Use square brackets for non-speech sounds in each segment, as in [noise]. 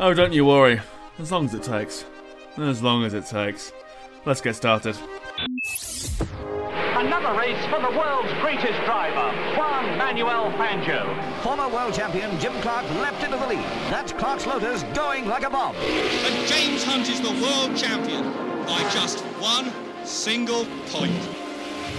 Oh, don't you worry. As long as it takes. As long as it takes. Let's get started. Another race for the world's greatest driver, Juan Manuel Fangio. Former world champion Jim Clark leapt into the lead. That's Clark's Lotus going like a bomb. And James Hunt is the world champion by just one single point.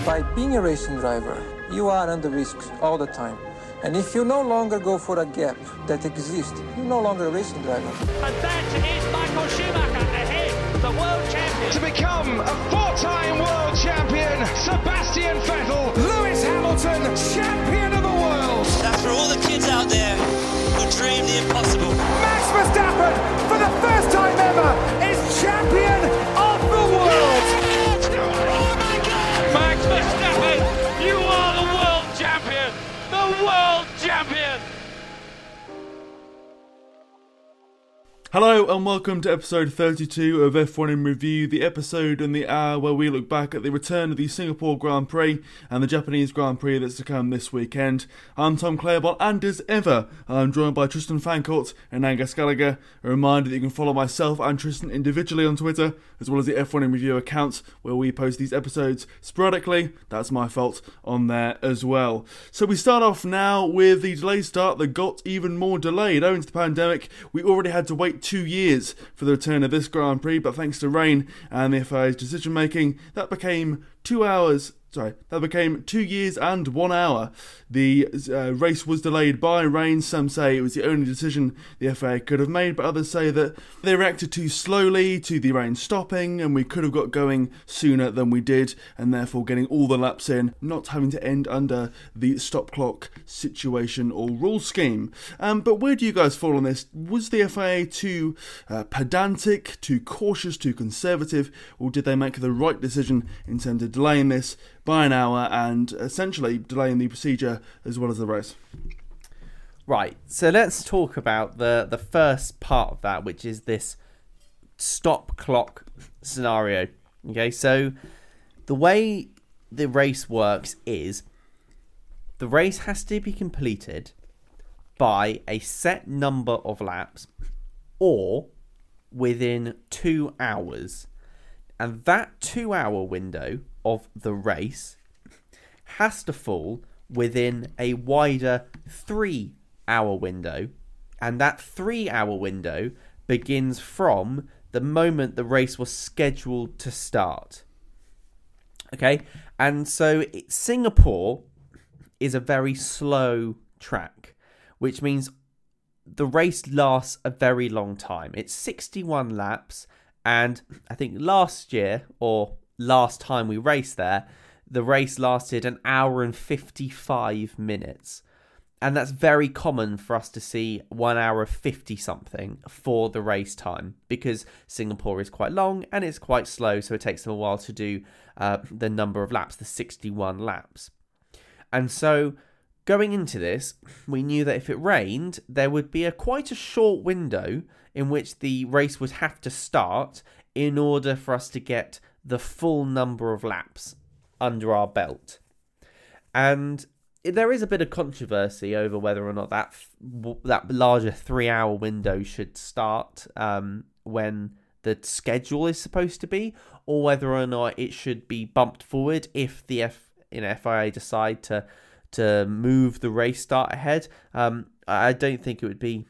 By being a racing driver, you are under risk all the time. And if you no longer go for a gap that exists, you're no longer a racing driver. And that is Michael Schumacher ahead, the world champion. To become a four-time world champion, Sebastian Vettel, Lewis Hamilton, champion of the world. That's for all the kids out there who dream the impossible. Max Verstappen, for the first time ever, is champion Hello and welcome to episode 32 of F1 in Review, the episode and the hour where we look back at the return of the Singapore Grand Prix and the Japanese Grand Prix that's to come this weekend. I'm Tom Claiborne and as ever, I'm joined by Tristan Fancourt and Angus Gallagher. A reminder that you can follow myself and Tristan individually on Twitter, as well as the F1 in Review account where we post these episodes sporadically. That's my fault on there as well. So we start off now with the delayed start that got even more delayed. Owing to the pandemic, we already had to wait two years for the return of this Grand Prix, but thanks to rain and the FIA's decision making, that became two hours. Sorry, that became two years and one hour. The uh, race was delayed by rain. Some say it was the only decision the FIA could have made, but others say that they reacted too slowly to the rain stopping, and we could have got going sooner than we did, and therefore getting all the laps in, not having to end under the stop clock situation or rule scheme. Um, but where do you guys fall on this? Was the FIA too uh, pedantic, too cautious, too conservative, or did they make the right decision in terms of delaying this by an hour and essentially delaying the procedure as well as the race? Right. So let's talk about the the first part of that, which is this stop clock scenario. Okay, so the way the race works is the race has to be completed by a set number of laps or within two hours. And that two hour window of the race has to fall within a wider three hour window. And that three hour window begins from the moment the race was scheduled to start. Okay, and so Singapore is a very slow track, which means the race lasts a very long time. It's 61 laps, and I think last year or last time we raced there, the race lasted an hour and 55 minutes. And that's very common for us to see one hour 50 something for the race time because Singapore is quite long and it's quite slow, so it takes them a while to do uh, the number of laps, the 61 laps. And so going into this, we knew that if it rained, there would be a quite a short window in which the race would have to start in order for us to get the full number of laps under our belt. And there is a bit of controversy over whether or not that that larger three hour window should start um, when the schedule is supposed to be, or whether or not it should be bumped forward if the F you know FIA decide to to move the race start ahead. Um, I don't think it would be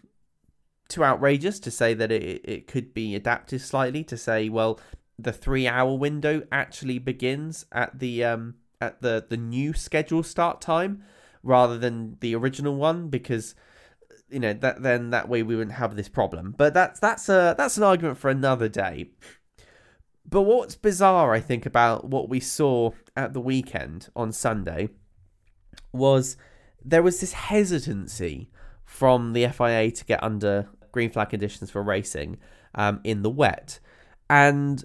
too outrageous to say that it it could be adapted slightly to say well the three hour window actually begins at the um at the the new schedule start time rather than the original one because you know that then that way we wouldn't have this problem. But that's that's a that's an argument for another day. But what's bizarre i think about what we saw at the weekend on sunday was there was this hesitancy from the FIA to get under green flag conditions for racing um, in the wet. And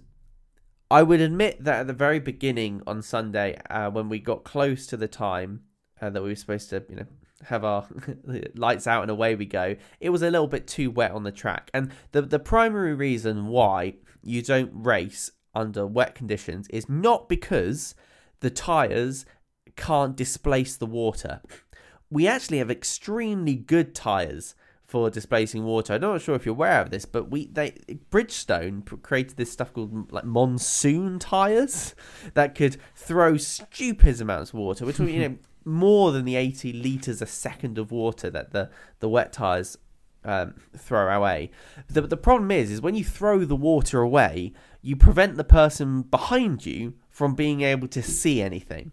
I would admit that at the very beginning on Sunday, uh, when we got close to the time uh, that we were supposed to, you know, have our [laughs] lights out and away we go, it was a little bit too wet on the track. And the the primary reason why you don't race under wet conditions is not because the tires can't displace the water. We actually have extremely good tires for displacing water. I'm not sure if you're aware of this, but we they Bridgestone created this stuff called like monsoon tires that could throw stupid amounts of water, which you [laughs] know more than the 80 liters a second of water that the the wet tires um, throw away. The the problem is is when you throw the water away, you prevent the person behind you from being able to see anything.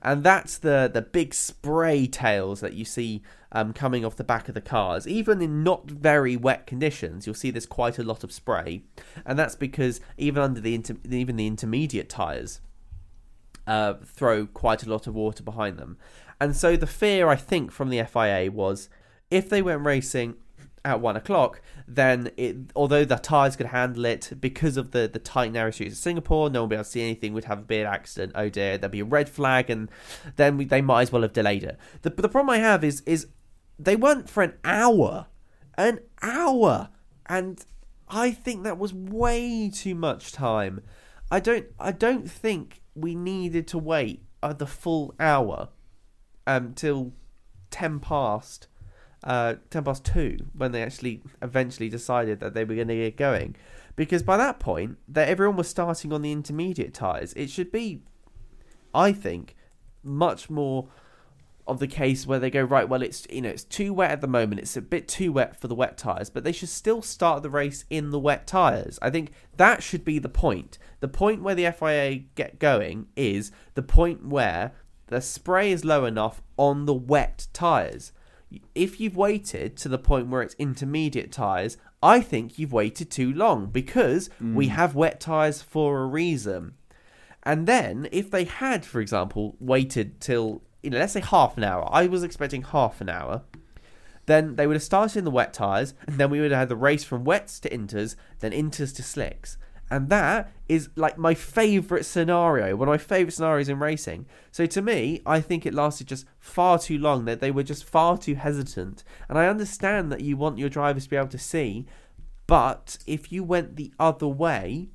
And that's the, the big spray tails that you see um, coming off the back of the cars. Even in not very wet conditions, you'll see there's quite a lot of spray, and that's because even under the inter- even the intermediate tires uh, throw quite a lot of water behind them. And so the fear, I think, from the FIA was if they went racing at one o'clock, then it, although the tyres could handle it because of the, the tight narrow streets of Singapore, no one would be able to see anything. We'd have a big accident. Oh dear, there'd be a red flag, and then we, they might as well have delayed it. The the problem I have is is they went for an hour, an hour, and I think that was way too much time. I don't I don't think we needed to wait uh, the full hour um ten past uh, 10 past 2 when they actually eventually decided that they were going to get going. Because by that point, that everyone was starting on the intermediate tyres. It should be, I think, much more of the case where they go right well it's you know it's too wet at the moment it's a bit too wet for the wet tires but they should still start the race in the wet tires i think that should be the point the point where the FIA get going is the point where the spray is low enough on the wet tires if you've waited to the point where it's intermediate tyres, I think you've waited too long because mm. we have wet tyres for a reason. And then, if they had, for example, waited till, you know, let's say half an hour, I was expecting half an hour, then they would have started in the wet tyres, and then we would have had the race from wets to inters, then inters to slicks. And that is like my favourite scenario, one of my favourite scenarios in racing. So to me, I think it lasted just far too long, that they were just far too hesitant. And I understand that you want your drivers to be able to see, but if you went the other way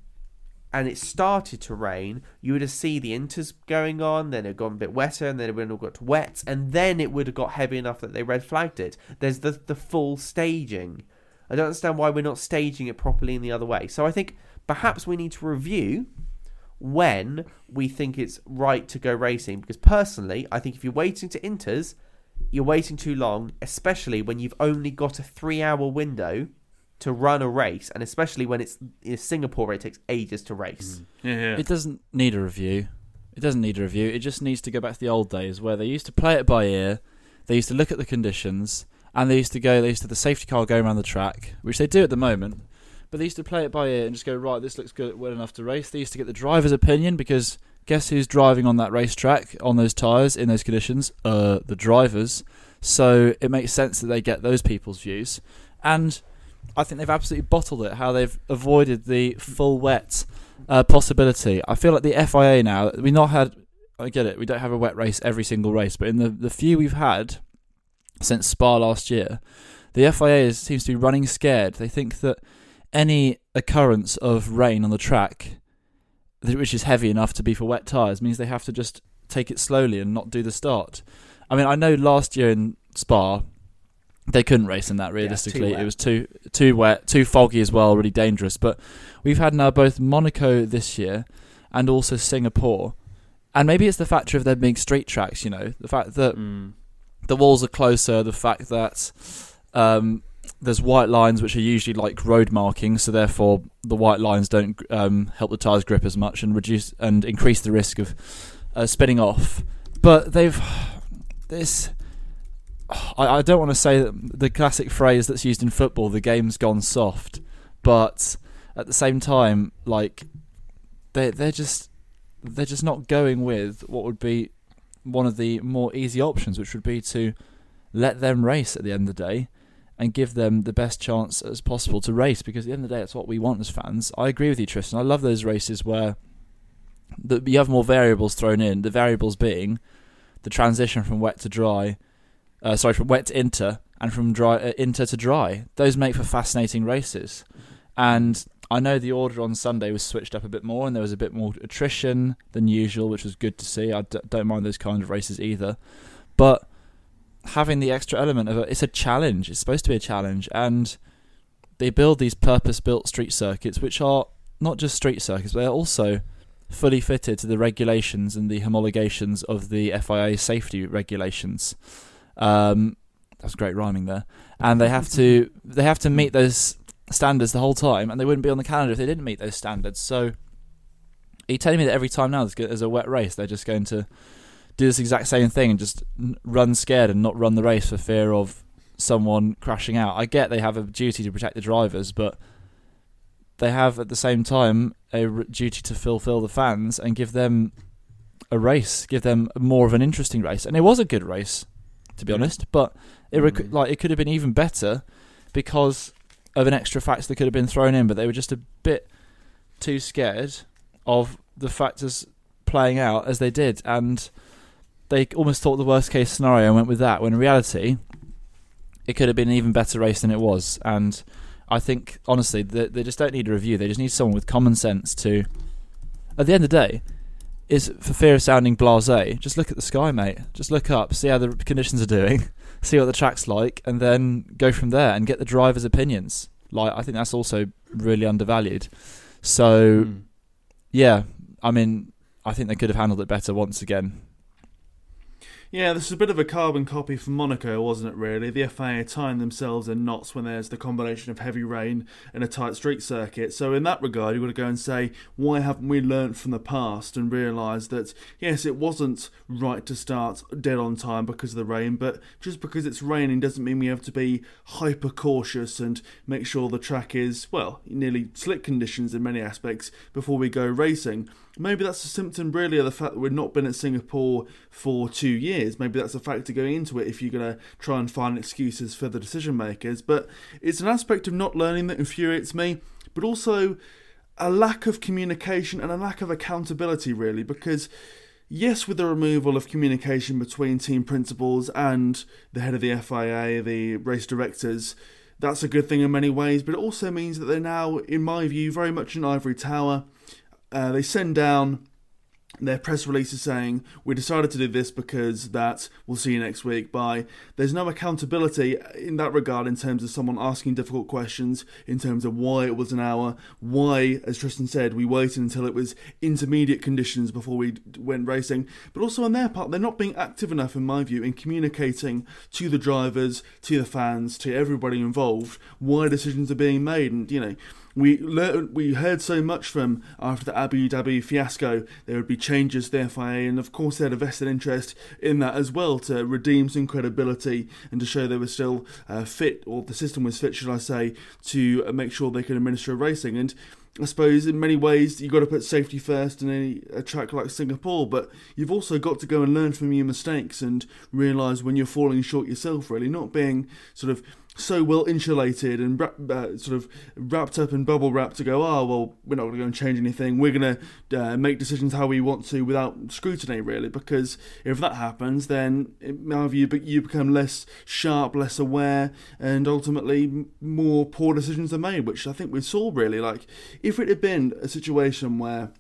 and it started to rain, you would have seen the inters going on, then it gone a bit wetter, and then it would have got wet, and then it would have got heavy enough that they red flagged it. There's the the full staging. I don't understand why we're not staging it properly in the other way. So I think perhaps we need to review when we think it's right to go racing. Because personally, I think if you're waiting to inters, you're waiting too long, especially when you've only got a three hour window to run a race, and especially when it's in Singapore, it takes ages to race. Mm. Yeah, yeah. It doesn't need a review. It doesn't need a review. It just needs to go back to the old days where they used to play it by ear. They used to look at the conditions, and they used to go. They used to have the safety car going around the track, which they do at the moment. But they used to play it by ear and just go, right, this looks good, well enough to race. They used to get the driver's opinion because guess who's driving on that racetrack on those tyres in those conditions? Uh, the drivers. So it makes sense that they get those people's views. And I think they've absolutely bottled it, how they've avoided the full wet uh, possibility. I feel like the FIA now, we not had, I get it, we don't have a wet race every single race, but in the, the few we've had since Spa last year, the FIA is, seems to be running scared. They think that any occurrence of rain on the track, which is heavy enough to be for wet tyres, means they have to just take it slowly and not do the start. I mean, I know last year in Spa, they couldn't race in that realistically. Yeah, it was too too wet, too foggy as well, really dangerous. But we've had now both Monaco this year and also Singapore. And maybe it's the factor of them being street tracks, you know, the fact that Mm. the walls are closer, the fact that um, there's white lines which are usually like road markings, so therefore the white lines don't um, help the tires grip as much and reduce and increase the risk of uh, spinning off. But they've this. I, I don't want to say the classic phrase that's used in football, the game's gone soft, but at the same time, like they they're just they're just not going with what would be one of the more easy options, which would be to let them race at the end of the day and give them the best chance as possible to race because at the end of the day that's what we want as fans. I agree with you, Tristan. I love those races where the, you have more variables thrown in. The variables being the transition from wet to dry, uh, sorry, from wet to inter and from dry uh, inter to dry. Those make for fascinating races. And I know the order on Sunday was switched up a bit more, and there was a bit more attrition than usual, which was good to see. I d- don't mind those kind of races either, but having the extra element of it. It's a challenge. It's supposed to be a challenge, and they build these purpose-built street circuits, which are not just street circuits, but they're also fully fitted to the regulations and the homologations of the FIA safety regulations. Um, that's great rhyming there. And they have to [laughs] they have to meet those standards the whole time, and they wouldn't be on the calendar if they didn't meet those standards. So, are you telling me that every time now there's a wet race, they're just going to do this exact same thing and just run scared and not run the race for fear of someone crashing out? I get they have a duty to protect the drivers, but they have at the same time a duty to fulfill the fans and give them a race, give them more of an interesting race. And it was a good race, to be honest, but it rec- mm. like it could have been even better because of an extra factor that could have been thrown in, but they were just a bit too scared of the factors playing out as they did, and they almost thought the worst case scenario and went with that. When in reality, it could have been an even better race than it was, and I think honestly they, they just don't need a review. They just need someone with common sense to. At the end of the day, is for fear of sounding blasé, just look at the sky, mate. Just look up, see how the conditions are doing, [laughs] see what the track's like, and then go from there and get the drivers' opinions. Like I think that's also really undervalued. So, mm. yeah, I mean, I think they could have handled it better once again. Yeah, this is a bit of a carbon copy from Monaco, wasn't it, really? The FIA tying themselves in knots when there's the combination of heavy rain and a tight street circuit. So, in that regard, you've got to go and say, why haven't we learnt from the past and realised that, yes, it wasn't right to start dead on time because of the rain, but just because it's raining doesn't mean we have to be hyper cautious and make sure the track is, well, nearly slick conditions in many aspects before we go racing. Maybe that's a symptom, really, of the fact that we've not been at Singapore for two years. Maybe that's a factor going into it if you're going to try and find excuses for the decision makers. But it's an aspect of not learning that infuriates me, but also a lack of communication and a lack of accountability, really, because. Yes, with the removal of communication between team principals and the head of the FIA, the race directors, that's a good thing in many ways, but it also means that they're now, in my view, very much an ivory tower uh, they send down their press releases saying we decided to do this because that we'll see you next week. By there's no accountability in that regard in terms of someone asking difficult questions in terms of why it was an hour why as tristan said we waited until it was intermediate conditions before we went racing. But also on their part they're not being active enough in my view in communicating to the drivers to the fans to everybody involved why decisions are being made. And you know we learned, we heard so much from after the Abu Dhabi fiasco. There would be changes to the FIA, and of course they had a vested interest in that as well to redeem some credibility and to show they were still uh, fit, or the system was fit, should I say, to make sure they could administer racing. And I suppose in many ways you've got to put safety first in a, a, track like Singapore, but you've also got to go and learn from your mistakes and realise when you're falling short yourself, really, not being sort of so well insulated and uh, sort of wrapped up in bubble wrap to go, oh, well, we're not going to go and change anything. We're going to uh, make decisions how we want to without scrutiny, really, because if that happens, then my view, you become less sharp, less aware, and ultimately more poor decisions are made, which I think we saw really. Like, if it had been a situation where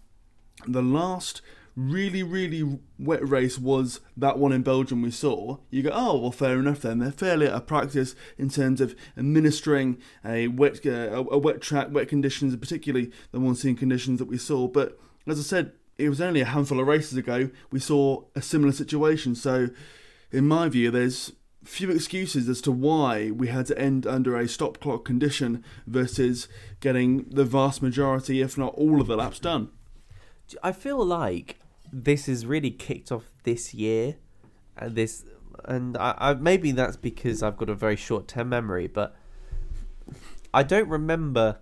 the last really, really wet race was that one in Belgium we saw, you go, oh, well, fair enough then. They're fairly out of practice in terms of administering a wet, uh, a wet track, wet conditions, particularly the monsoon conditions that we saw. But as I said, it was only a handful of races ago we saw a similar situation. So, in my view, there's few excuses as to why we had to end under a stop clock condition versus getting the vast majority, if not all, of the laps done. I feel like this is really kicked off this year, and this, and I, I maybe that's because I've got a very short term memory, but I don't remember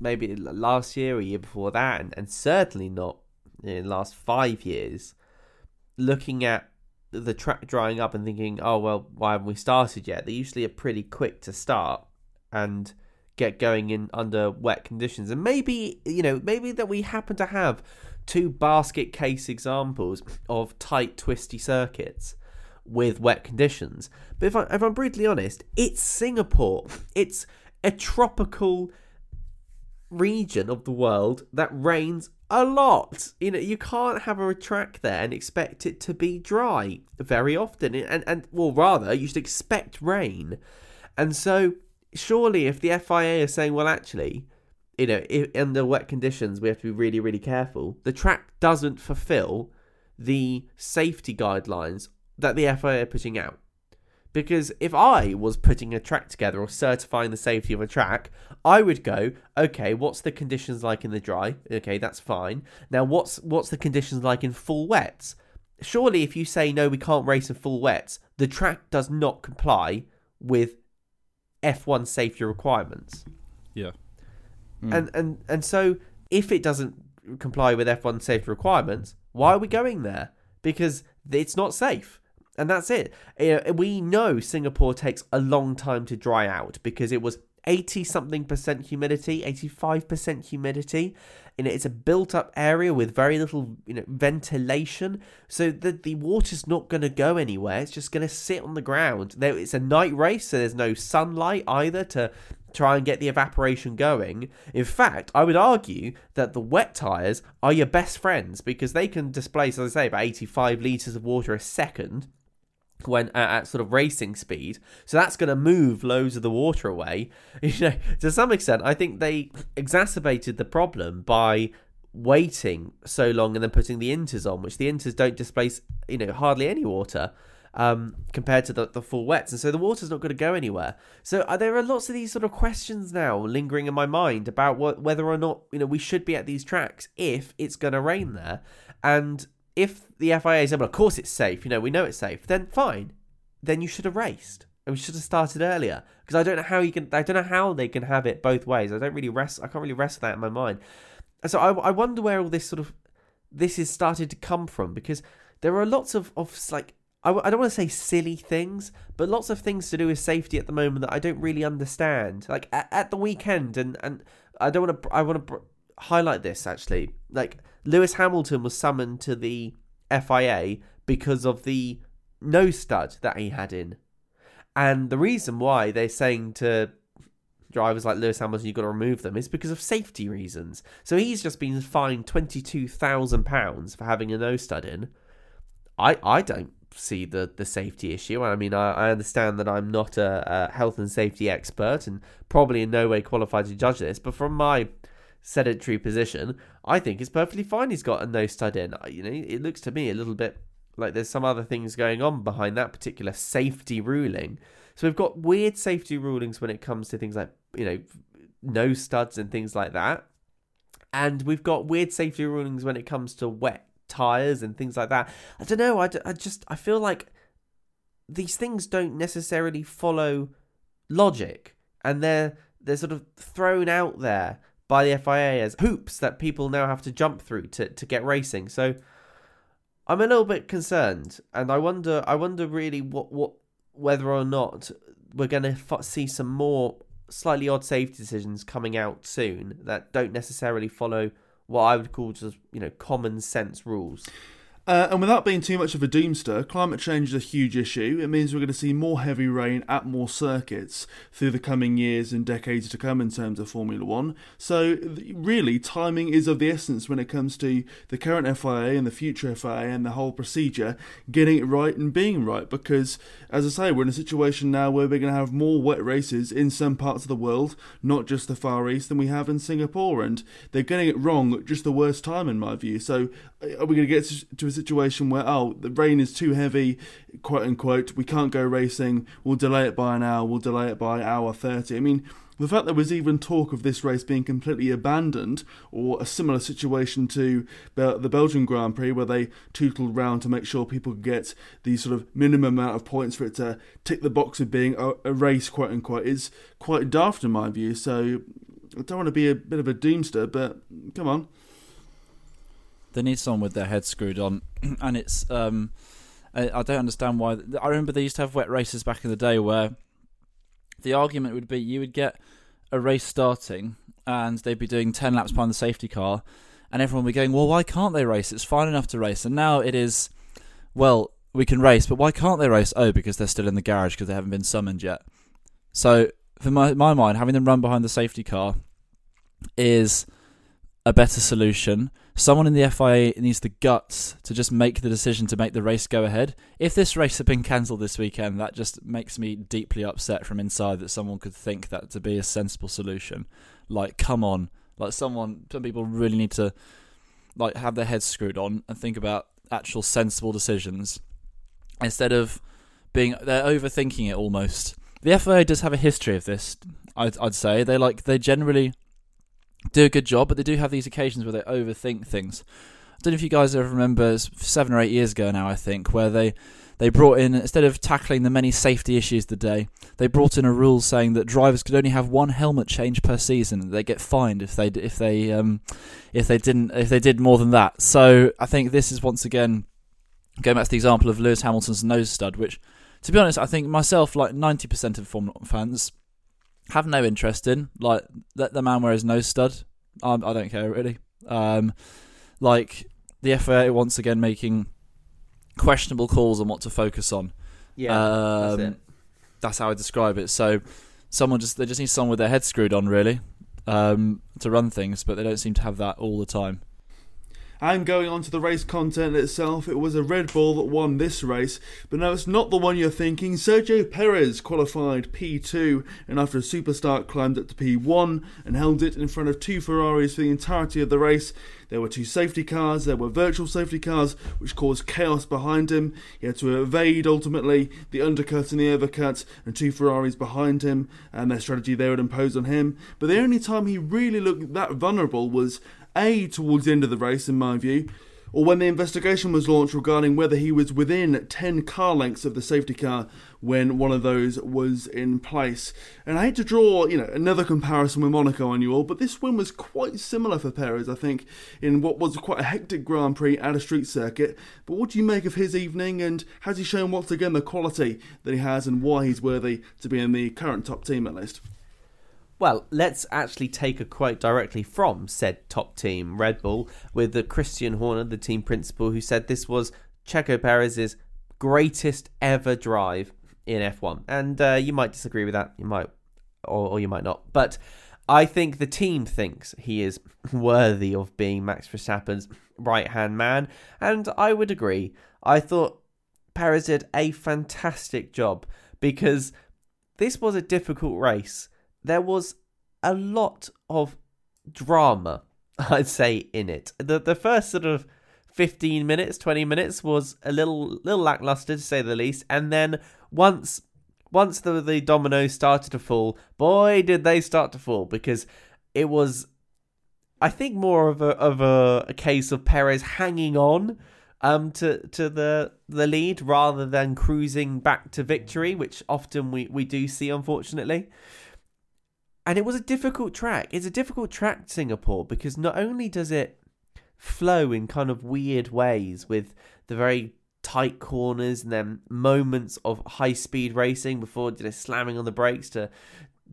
maybe last year or year before that, and, and certainly not in the last five years, looking at the track drying up and thinking, oh well, why haven't we started yet? They usually are pretty quick to start and get going in under wet conditions, and maybe you know maybe that we happen to have two basket case examples of tight, twisty circuits with wet conditions. But if, I, if I'm brutally honest, it's Singapore. It's a tropical region of the world that rains a lot. You know, you can't have a track there and expect it to be dry very often. And and well, rather, you should expect rain. And so, surely, if the FIA is saying, well, actually, you know, if, under wet conditions, we have to be really, really careful. The track doesn't fulfill the safety guidelines that the FIA are putting out. Because if I was putting a track together or certifying the safety of a track, I would go, okay, what's the conditions like in the dry? Okay, that's fine. Now, what's what's the conditions like in full wets? Surely, if you say no, we can't race in full wets, the track does not comply with F1 safety requirements. Yeah. Mm. And and and so if it doesn't comply with F1 safety requirements, why are we going there? Because it's not safe. And that's it. We know Singapore takes a long time to dry out because it was 80 something percent humidity, 85% humidity. Know, it's a built up area with very little, you know, ventilation. So the the water's not going to go anywhere. It's just going to sit on the ground. There it's a night race, so there's no sunlight either to try and get the evaporation going. In fact, I would argue that the wet tires are your best friends because they can displace, as I say, about 85 liters of water a second when at, at sort of racing speed. So that's going to move loads of the water away. [laughs] You know, to some extent, I think they exacerbated the problem by waiting so long and then putting the inters on, which the inters don't displace, you know, hardly any water um, compared to the, the full wets. And so the water's not going to go anywhere. So uh, there are lots of these sort of questions now lingering in my mind about what, whether or not, you know, we should be at these tracks if it's going to rain there. And if the FIA said, well, of course it's safe, you know, we know it's safe, then fine. Then you should have raced. And we should have started earlier. Because I don't know how you can I don't know how they can have it both ways. I don't really rest I can't really rest that in my mind. And so I, I wonder where all this sort of this is started to come from because there are lots of, of like I, I don't want to say silly things, but lots of things to do with safety at the moment that I don't really understand. Like at, at the weekend, and and I don't want to I want to highlight this actually. Like Lewis Hamilton was summoned to the FIA because of the nose stud that he had in. And the reason why they're saying to drivers like Lewis Hamilton, you've got to remove them, is because of safety reasons. So he's just been fined £22,000 for having a nose stud in. I, I don't see the, the safety issue. I mean, I, I understand that I'm not a, a health and safety expert and probably in no way qualified to judge this, but from my sedentary position, I think it's perfectly fine he's got a nose stud in. You know, it looks to me a little bit like there's some other things going on behind that particular safety ruling. So we've got weird safety rulings when it comes to things like, you know, nose studs and things like that. And we've got weird safety rulings when it comes to wet tires and things like that. I don't know. I, I just, I feel like these things don't necessarily follow logic and they're, they're sort of thrown out there by the FIA as hoops that people now have to jump through to, to get racing. So I'm a little bit concerned, and I wonder I wonder really what what whether or not we're going to f- see some more slightly odd safety decisions coming out soon that don't necessarily follow what I would call just you know common sense rules. Uh, and without being too much of a doomster, climate change is a huge issue. It means we're going to see more heavy rain at more circuits through the coming years and decades to come in terms of Formula One. So, really, timing is of the essence when it comes to the current FIA and the future FIA and the whole procedure getting it right and being right. Because, as I say, we're in a situation now where we're going to have more wet races in some parts of the world, not just the Far East, than we have in Singapore. And they're getting it wrong at just the worst time, in my view. So, are we going to get to a situation where oh the rain is too heavy quote unquote we can't go racing we'll delay it by an hour we'll delay it by hour 30 i mean the fact there was even talk of this race being completely abandoned, or a similar situation to the Belgian Grand Prix, where they tootled round to make sure people could get the sort of minimum amount of points for it to tick the box of being a, a race, quote unquote, is quite daft in my view. So I don't want to be a bit of a doomster, but come on they need someone with their head screwed on, [clears throat] and it's um, I, I don't understand why. I remember they used to have wet races back in the day where the argument would be you would get a race starting and they'd be doing 10 laps behind the safety car and everyone would be going well why can't they race? It's fine enough to race. And now it is well we can race but why can't they race? Oh because they're still in the garage because they haven't been summoned yet. So for my, my mind having them run behind the safety car is a better solution someone in the FIA needs the guts to just make the decision to make the race go ahead. If this race had been cancelled this weekend, that just makes me deeply upset from inside that someone could think that to be a sensible solution. Like, come on, like someone, some people really need to like have their heads screwed on and think about actual sensible decisions instead of being they're overthinking it almost. The FIA does have a history of this. I'd, I'd say they like they generally do a good job, but they do have these occasions where they overthink things. I don't know if you guys ever remember seven or eight years ago now, I think, where they they brought in instead of tackling the many safety issues of the day, they brought in a rule saying that drivers could only have one helmet change per season. They get fined if they if they um, if they didn't if they did more than that. So I think this is once again going back to the example of Lewis Hamilton's nose stud, which to be honest, I think myself like ninety percent of Formula One fans have no interest in. Like let the man wear his nose stud. I, I don't care really. Um, like the FIA once again making questionable calls on what to focus on. Yeah, Um, that's it. that's how I describe it. So someone just they just need someone with their head screwed on really um, to run things, but they don't seem to have that all the time. And going on to the race content itself, it was a Red Bull that won this race, but no, it's not the one you're thinking. Sergio Perez qualified P2 and after a super start climbed up to P1 and held it in front of two Ferraris for the entirety of the race. There were two safety cars, there were virtual safety cars, which caused chaos behind him. He had to evade ultimately the undercut and the overcut, and two Ferraris behind him, and their strategy they would impose on him. But the only time he really looked that vulnerable was A, towards the end of the race, in my view, or when the investigation was launched regarding whether he was within 10 car lengths of the safety car when one of those was in place. And I hate to draw, you know, another comparison with Monaco on you all, but this win was quite similar for Perez, I think, in what was quite a hectic Grand Prix at a street circuit. But what do you make of his evening, and has he shown once again the quality that he has and why he's worthy to be in the current top team at least? Well, let's actually take a quote directly from said top team, Red Bull, with Christian Horner, the team principal, who said this was Checo Perez's greatest ever drive in F1. And uh, you might disagree with that, you might, or, or you might not. But I think the team thinks he is [laughs] worthy of being Max Verstappen's right hand man, and I would agree. I thought Perez did a fantastic job because this was a difficult race there was a lot of drama, [laughs] I'd say, in it. The the first sort of 15 minutes, 20 minutes was a little little lackluster to say the least, and then once once the the dominoes started to fall, boy did they start to fall because it was I think more of a of a, a case of Perez hanging on um to to the the lead rather than cruising back to victory, which often we, we do see unfortunately and it was a difficult track. It's a difficult track, Singapore, because not only does it flow in kind of weird ways with the very tight corners and then moments of high speed racing before you know, slamming on the brakes to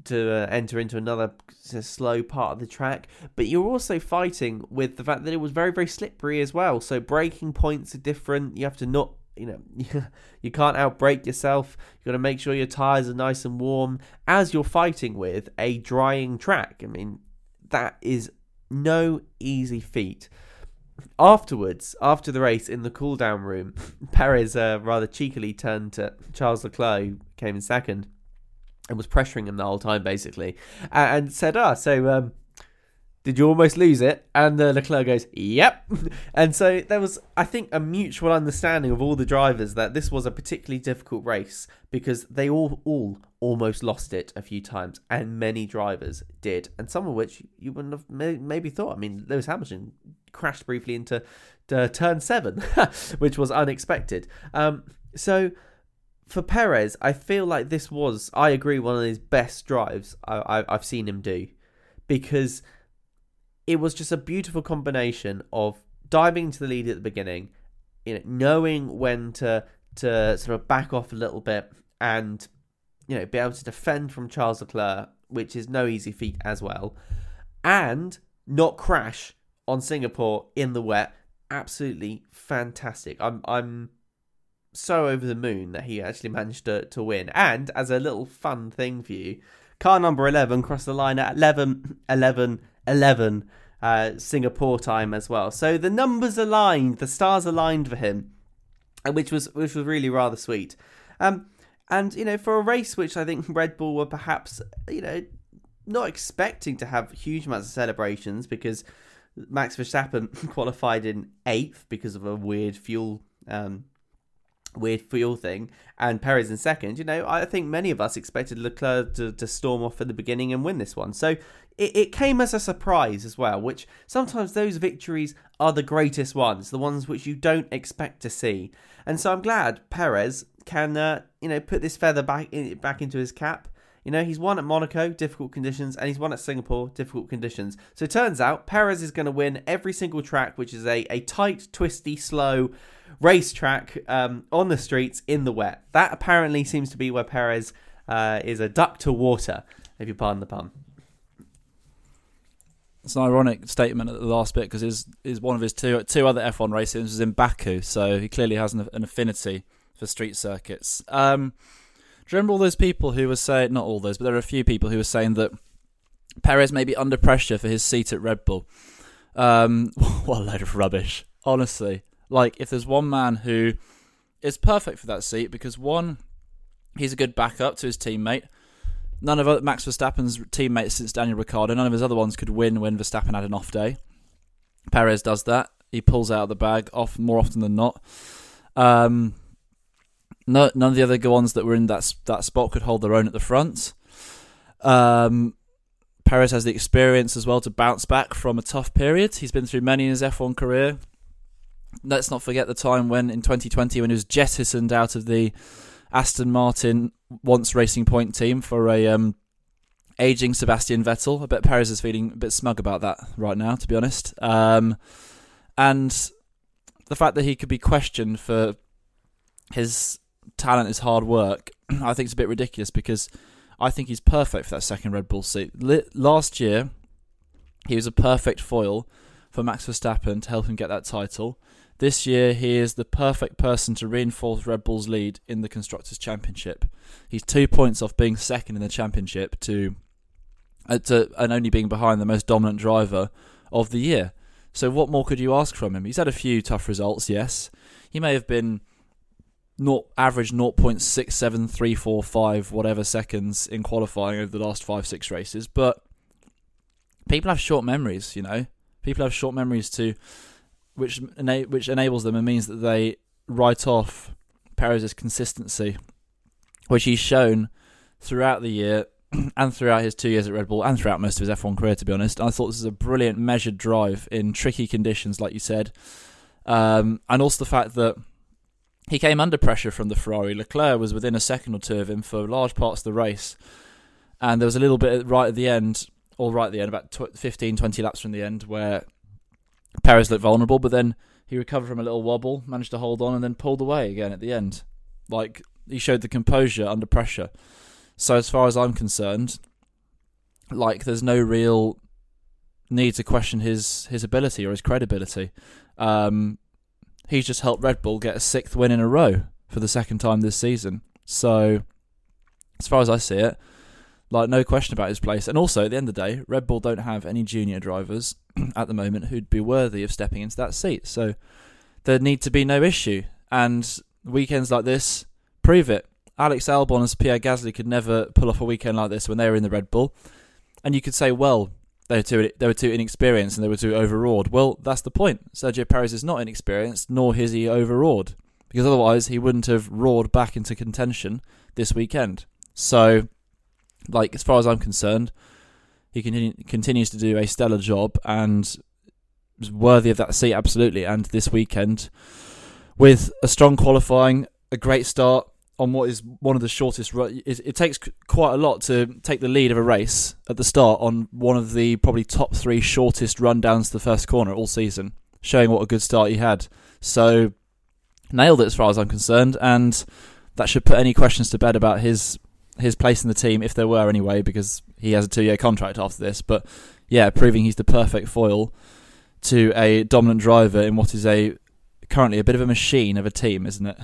to uh, enter into another slow part of the track but you're also fighting with the fact that it was very very slippery as well so braking points are different you have to not you know [laughs] you can't outbrake yourself. You've got to make sure your tires are nice and warm as you're fighting with a drying track. I mean that is no easy feat. Afterwards after the race in the cool down room [laughs] perez uh, rather cheekily turned to charles leclerc who came in second and was pressuring him the whole time basically and said ah so um did you almost lose it? And uh, Leclerc goes, yep. [laughs] and so there was, I think, a mutual understanding of all the drivers that this was a particularly difficult race because they all, all almost lost it a few times, and many drivers did, and some of which you wouldn't have may- maybe thought. I mean, Lewis Hamilton crashed briefly into uh, turn seven, [laughs] which was unexpected. Um, so for Perez, I feel like this was, I agree, one of his best drives I, I, I've seen him do because it was just a beautiful combination of diving into the lead at the beginning, you know, knowing when to to sort of back off a little bit and you know be able to defend from Charles Leclerc, which is no easy feat as well, and not crash on Singapore in the wet. Absolutely fantastic. I'm I'm so over the moon that he actually managed to, to win. And as a little fun thing for you, car number 11 crossed the line at 11 11 11 uh, Singapore time as well. So the numbers aligned, the stars aligned for him, which was which was really rather sweet. Um, and you know, for a race which I think Red Bull were perhaps you know not expecting to have huge amounts of celebrations because Max Verstappen [laughs] qualified in eighth because of a weird fuel um, weird fuel thing, and Perez in second. You know, I think many of us expected Leclerc to, to storm off at the beginning and win this one. So it, it came as a surprise as well, which sometimes those victories are the greatest ones, the ones which you don't expect to see. And so I'm glad Perez can, uh, you know, put this feather back in, back into his cap. You know, he's won at Monaco, difficult conditions, and he's won at Singapore, difficult conditions. So it turns out Perez is going to win every single track, which is a, a tight, twisty, slow racetrack um, on the streets in the wet. That apparently seems to be where Perez uh, is a duck to water, if you pardon the pun. It's an ironic statement at the last bit because is is one of his two two other F1 races was in Baku, so he clearly has an, an affinity for street circuits. Um, do you remember all those people who were saying not all those, but there are a few people who were saying that Perez may be under pressure for his seat at Red Bull? Um, [laughs] what a load of rubbish, honestly. Like if there's one man who is perfect for that seat because one, he's a good backup to his teammate. None of Max Verstappen's teammates since Daniel Ricciardo, none of his other ones could win when Verstappen had an off day. Perez does that. He pulls out of the bag off more often than not. Um, no, none of the other ones that were in that that spot could hold their own at the front. Um, Perez has the experience as well to bounce back from a tough period. He's been through many in his F1 career. Let's not forget the time when in 2020 when he was jettisoned out of the Aston Martin once Racing Point team for a um, aging Sebastian Vettel. I bet Perez is feeling a bit smug about that right now, to be honest. Um, and the fact that he could be questioned for his talent, his hard work, [clears throat] I think it's a bit ridiculous because I think he's perfect for that second Red Bull seat. Last year, he was a perfect foil for Max Verstappen to help him get that title. This year, he is the perfect person to reinforce Red Bull's lead in the Constructors' Championship. He's two points off being second in the championship to, uh, to and only being behind the most dominant driver of the year. So, what more could you ask from him? He's had a few tough results, yes. He may have been not average 0.67345 whatever seconds in qualifying over the last five six races, but people have short memories. You know, people have short memories to which ena- which enables them and means that they write off Perez's consistency, which he's shown throughout the year [clears throat] and throughout his two years at Red Bull and throughout most of his F1 career. To be honest, I thought this was a brilliant measured drive in tricky conditions, like you said, um, and also the fact that he came under pressure from the Ferrari. Leclerc was within a second or two of him for large parts of the race, and there was a little bit right at the end, or right at the end, about 15, 20 laps from the end, where Perez looked vulnerable, but then he recovered from a little wobble, managed to hold on, and then pulled away again at the end. Like he showed the composure under pressure. So as far as I'm concerned, like there's no real need to question his his ability or his credibility. Um, he's just helped Red Bull get a sixth win in a row for the second time this season. So as far as I see it, like no question about his place. And also at the end of the day, Red Bull don't have any junior drivers [clears throat] at the moment who'd be worthy of stepping into that seat. So there need to be no issue. And weekends like this prove it. Alex Albon and Pierre Gasly could never pull off a weekend like this when they were in the Red Bull. And you could say, well, they were too they were too inexperienced and they were too overawed. Well, that's the point. Sergio Perez is not inexperienced, nor is he overawed, because otherwise he wouldn't have roared back into contention this weekend. So, like as far as I'm concerned, he continue, continues to do a stellar job and is worthy of that seat absolutely. And this weekend, with a strong qualifying, a great start on what is one of the shortest. It, it takes quite a lot to take the lead of a race at the start on one of the probably top three shortest rundowns to the first corner all season, showing what a good start he had. So nailed it as far as I'm concerned, and that should put any questions to bed about his his place in the team, if there were anyway, because he has a two year contract after this. But yeah, proving he's the perfect foil to a dominant driver in what is a currently a bit of a machine of a team, isn't it?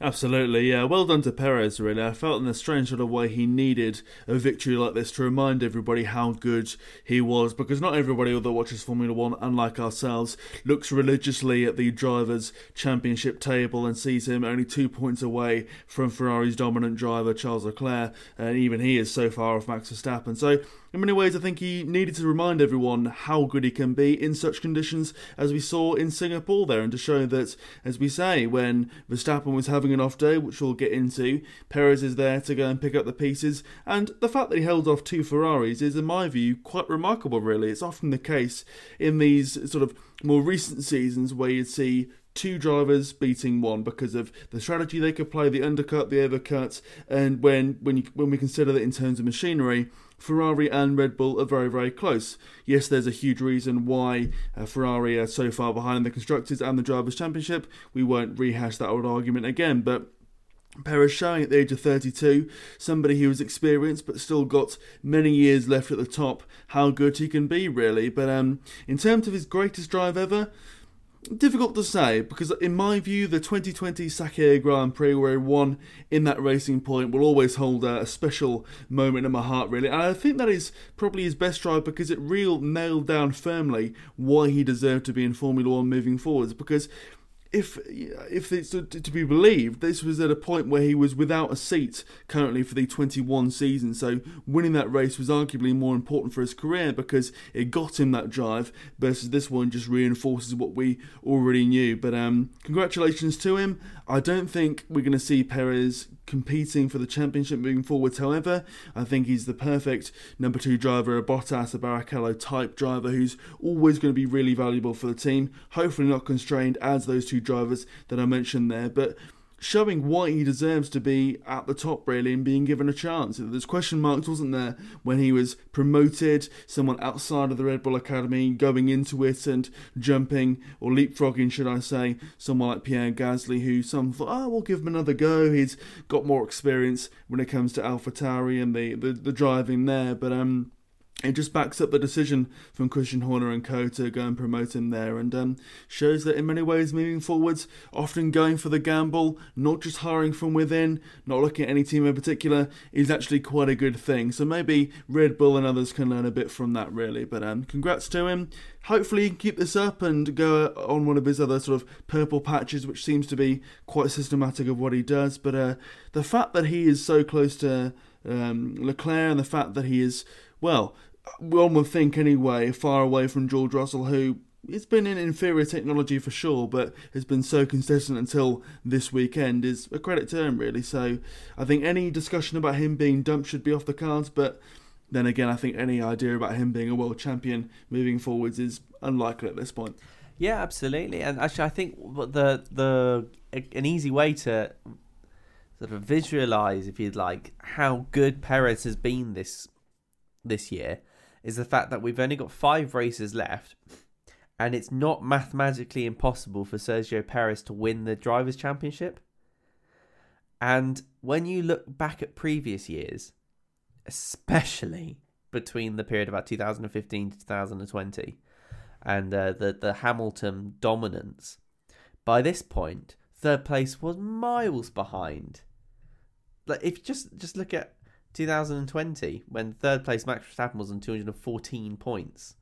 Absolutely, yeah. Well done to Perez, really. I felt in a strange sort of way he needed a victory like this to remind everybody how good he was, because not everybody that watches Formula One, unlike ourselves, looks religiously at the Drivers' Championship table and sees him only two points away from Ferrari's dominant driver, Charles Leclerc, and even he is so far off Max Verstappen. So, in many ways, I think he needed to remind everyone how good he can be in such conditions as we saw in Singapore there, and to show that, as we say, when Verstappen was having an off day, which we'll get into, Perez is there to go and pick up the pieces, and the fact that he held off two Ferraris is, in my view, quite remarkable, really. It's often the case in these sort of more recent seasons where you'd see two drivers beating one because of the strategy they could play, the undercut, the overcut, and when when you, when we consider that in terms of machinery, Ferrari and Red Bull are very, very close. Yes, there's a huge reason why uh, Ferrari are so far behind in the Constructors and the Drivers' Championship. We won't rehash that old argument again, but Perez showing at the age of 32, somebody who was experienced but still got many years left at the top, how good he can be, really. But um, in terms of his greatest drive ever, difficult to say because in my view the 2020 Sakhir Grand Prix where he won in that racing point will always hold a, special moment in my heart really. And I think that is probably his best drive because it real nailed down firmly why he deserved to be in Formula 1 moving forwards. Because if if it's to, be believed, this was at a point where he was without a seat currently for the 21 season. So winning that race was arguably more important for his career because it got him that drive. Versus this one just reinforces what we already knew. But um, congratulations to him. I don't think we're going to see Perez competing for the championship moving forwards. However, I think he's the perfect number two driver, a Bottas, a Barrichello type driver who's always going to be really valuable for the team. Hopefully, not constrained as those two drivers that I mentioned there, but showing why he deserves to be at the top really and being given a chance. There's question marks, wasn't there, when he was promoted, someone outside of the Red Bull Academy going into it and jumping or leapfrogging, should I say, someone like Pierre Gasly, who some thought, oh, we'll give him another go. He's got more experience when it comes to AlphaTauri and the, the, the driving there, but um it just backs up the decision from Christian Horner and co to go and promote him there and um, shows that in many ways moving forwards, often going for the gamble, not just hiring from within, not looking at any team in particular, is actually quite a good thing. So maybe Red Bull and others can learn a bit from that really. But um, congrats to him. Hopefully he can keep this up and go on one of his other sort of purple patches, which seems to be quite systematic of what he does. But uh, the fact that he is so close to um, Leclerc and the fact that he is, well, one would think anyway, far away from George Russell, who it's been in inferior technology for sure, but has been so consistent until this weekend is a credit to him, really. So I think any discussion about him being dumped should be off the cards, but then again, I think any idea about him being a world champion moving forwards is unlikely at this point. Yeah, absolutely, and actually, I think the the an easy way to sort of visualize, if you'd like, how good Perez has been this this year is the fact that we've only got five races left, and it's not mathematically impossible for Sergio Perez to win the Drivers' Championship. And when you look back at previous years, especially between the period about 2015 to 2020 and uh, the, the Hamilton dominance, by this point, third place was miles behind. Like if just just look at 2020 when third place Max Verstappen was on 214 points.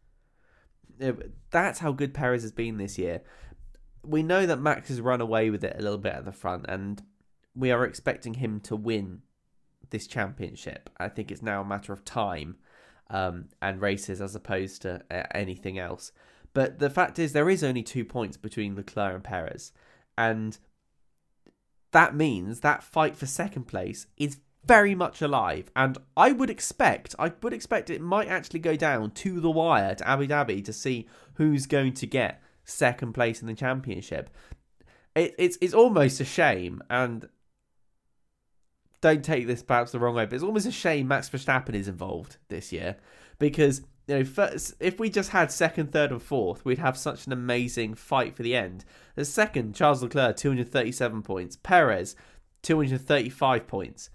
That's how good Perez has been this year. We know that Max has run away with it a little bit at the front, and we are expecting him to win this championship. I think it's now a matter of time um, and races as opposed to uh, anything else. But the fact is, there is only two points between Leclerc and Perez, and that means that fight for second place is very much alive, and I would expect, I would expect it might actually go down to the wire to Abu Dhabi to see who's going to get second place in the championship. It, it's it's almost a shame, and don't take this perhaps the wrong way, but it's almost a shame Max Verstappen is involved this year because you know, first, if we just had second, third, and fourth, we'd have such an amazing fight for the end. The second, Charles Leclerc, 237 points. Perez, 235 points.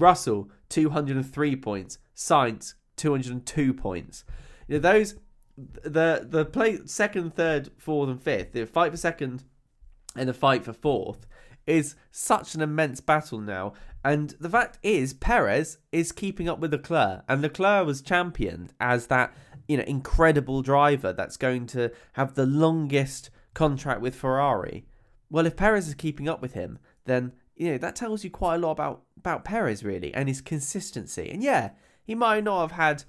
Russell, 203 points. Sainz, 202 points. You know, those the the play second, third, fourth, and fifth. The fight for second and the fight for fourth. is such an immense battle now. And the fact is, Perez is keeping up with Leclerc, and Leclerc was championed as that you know incredible driver that's going to have the longest contract with Ferrari. Well, if Perez is keeping up with him, then you know that tells you quite a lot about about Perez really and his consistency. And yeah, he might not have had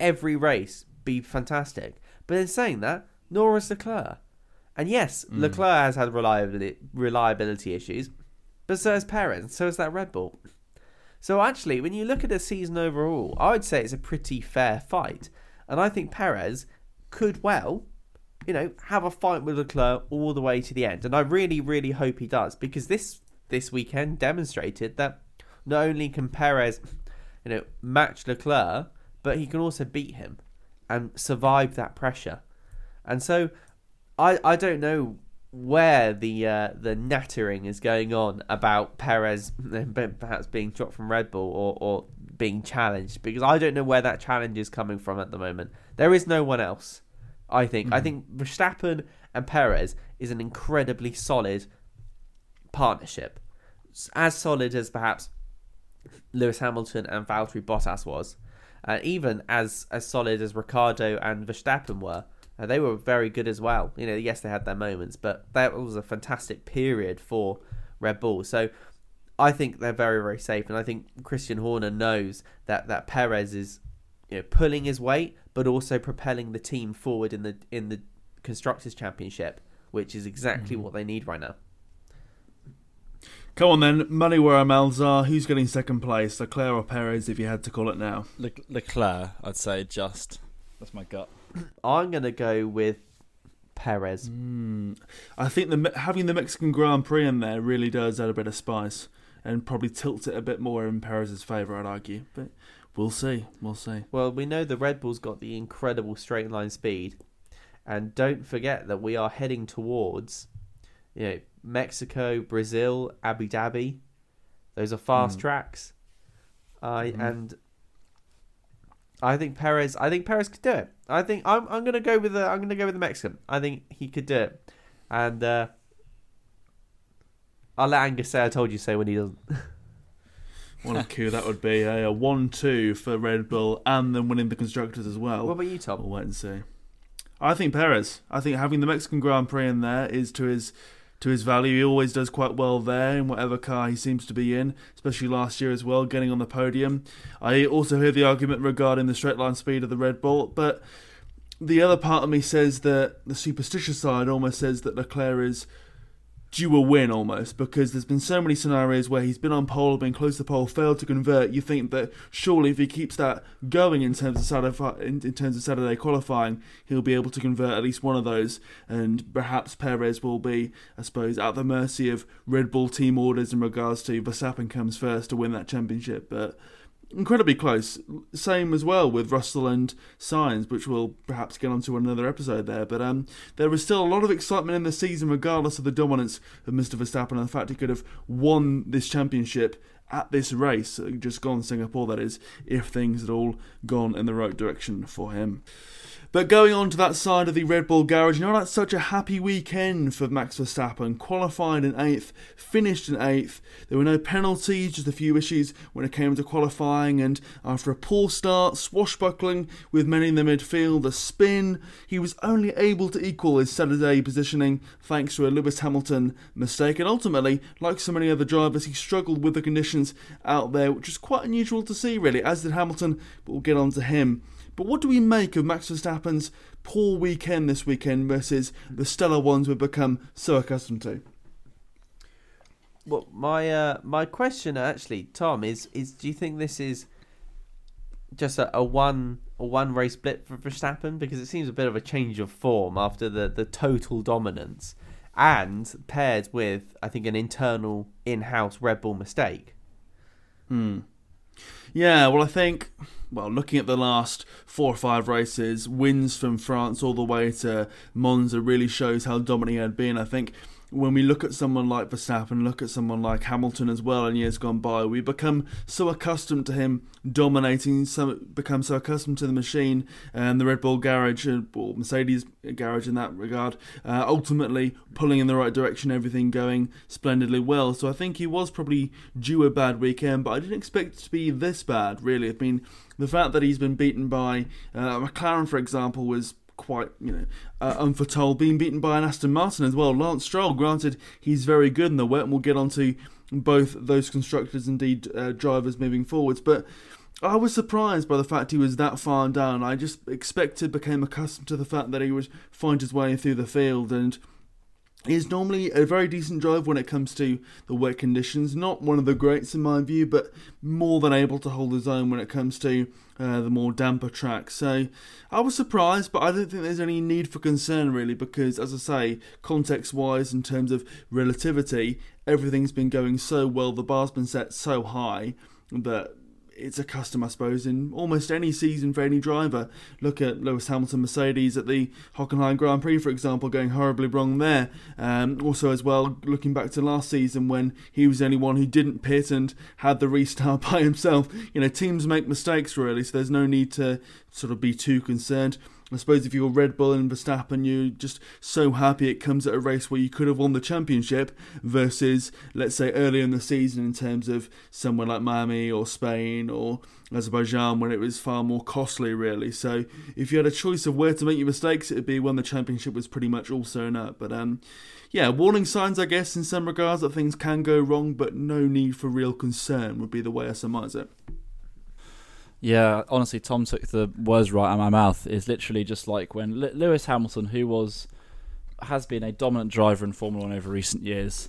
every race be fantastic, but in saying that, nor has Leclerc. And yes, Mm. Leclerc has had reliability reliability issues, but so has Perez, so has that Red Bull. So actually, when you look at the season overall, I would say it's a pretty fair fight. And I think Perez could well, you know, have a fight with Leclerc all the way to the end. And I really, really hope he does because this this weekend demonstrated that not only can Perez, you know, match Leclerc, but he can also beat him and survive that pressure. And so, I I don't know where the uh, the nattering is going on about Perez [laughs] perhaps being dropped from Red Bull or, or being challenged because I don't know where that challenge is coming from at the moment. There is no one else. I think. I think Verstappen and Perez is an incredibly solid partnership, as solid as perhaps Lewis Hamilton and Valtteri Bottas was, and even as as solid as Ricciardo and Verstappen were. Uh, they were very good as well. You know, yes, they had their moments, but that was a fantastic period for Red Bull. So I think they're very, very safe, and I think Christian Horner knows that that Perez is, you know, pulling his weight, but also propelling the team forward in the in the constructors championship, which is exactly what they need right now. Come on then, money where our mouths are. Who's getting second place, Leclerc or Perez, if you had to call it now? Le- Leclerc, I'd say just. That's my gut. I'm gonna go with Perez. Hmm. I think the having the Mexican Grand Prix in there really does add a bit of spice and probably tilts it a bit more in Perez's favour, I'd argue. But we'll see. We'll see. Well, we know the Red Bull's got the incredible straight line speed, and don't forget that we are heading towards, you know, Mexico, Brazil, Abu Dhabi. Those are fast tracks. I and I think Perez. I think Perez could do it. I think I'm. I'm gonna go with the. I'm gonna go with the Mexican. I think he could do it, and uh, I'll let Angus say I told you so when he doesn't. [laughs] What a coup that would be. eh? A 1 2 for Red Bull and then winning the Constructors as well. What about you, Tom? We'll wait and see. I think Perez. I think having the Mexican Grand Prix in there is to his to his value. He always does quite well there in whatever car he seems to be in, especially last year as well, getting on the podium. I also hear the argument regarding the straight line speed of the Red Bull, but the other part of me says that the superstitious side almost says that Leclerc is due a win almost because there's been so many scenarios where he's been on pole, been close to pole, failed to convert. You think that surely if he keeps that going in terms of Saturday, in, in terms of Saturday qualifying, he'll be able to convert at least one of those, and perhaps Perez will be, I suppose, at the mercy of Red Bull team orders in regards to Verstappen comes first to win that championship, but. Incredibly close. Same as well with Russell and Sainz, which we'll perhaps get onto in another episode there. But um, there was still a lot of excitement in the season, regardless of the dominance of Mr. Verstappen and the fact he could have won this championship at this race, uh, just gone Singapore, that is, if things had all gone in the right direction for him. But going on to that side of the Red Bull garage, you know that's such a happy weekend for Max Verstappen. Qualified in eighth, finished in eighth. There were no penalties, just a few issues when it came to qualifying. And after a poor start, swashbuckling with many in the midfield, a spin, he was only able to equal his Saturday positioning thanks to a Lewis Hamilton mistake. And ultimately, like so many other drivers, he struggled with the conditions out there, which is quite unusual to see, really, as did Hamilton. But we'll get on to him. But what do we make of Max Verstappen's poor weekend this weekend versus the stellar ones we've become so accustomed to? Well, my uh, my question actually, Tom, is is do you think this is just a, a one a one race blip for Verstappen because it seems a bit of a change of form after the the total dominance and paired with I think an internal in-house Red Bull mistake. Yeah, well, I think, well, looking at the last four or five races, wins from France all the way to Monza really shows how dominant he had been. I think when we look at someone like Verstappen, look at someone like Hamilton as well in years gone by, we become so accustomed to him dominating, so become so accustomed to the machine and the Red Bull garage uh, or Mercedes garage in that regard, uh, ultimately pulling in the right direction, everything going splendidly well. So I think he was probably due a bad weekend, but I didn't expect it to be this bad. Really, I mean, the fact that he's been beaten by uh, McLaren, for example, was quite, you know, uh, unforetold. Being beaten by an Aston Martin as well. Lance Stroll, granted, he's very good in the wet, and we'll get onto both those constructors, indeed uh, drivers, moving forwards. But I was surprised by the fact he was that far down. I just expected, became accustomed to the fact that he would find his way through the field and is normally a very decent drive when it comes to the wet conditions. Not one of the greats in my view, but more than able to hold his own when it comes to uh, the more damper tracks. So I was surprised, but I don't think there's any need for concern really, because as I say, context wise, in terms of relativity, everything's been going so well, the bar's been set so high that it's a custom, I suppose, in almost any season for any driver. Look at Lewis Hamilton Mercedes at the Hockenheim Grand Prix, for example, going horribly wrong there. Um, also, as well, looking back to last season when he was the only one who didn't pit and had the restart [laughs] by himself. You know, teams make mistakes, really, so there's no need to sort of be too concerned. I suppose if you're Red Bull and Verstappen, you're just so happy it comes at a race where you could have won the championship versus, let's say, earlier in the season in terms of somewhere like Miami or Spain or Azerbaijan when it was far more costly, really. So if you had a choice of where to make your mistakes, it'd be when the championship was pretty much all sewn up. But um, yeah, warning signs, I guess, in some regards that things can go wrong, but no need for real concern would be the way I surmise it. Yeah, honestly, Tom took the words right out of my mouth. It's literally just like when Lewis Hamilton, who was has been a dominant driver in Formula One over recent years,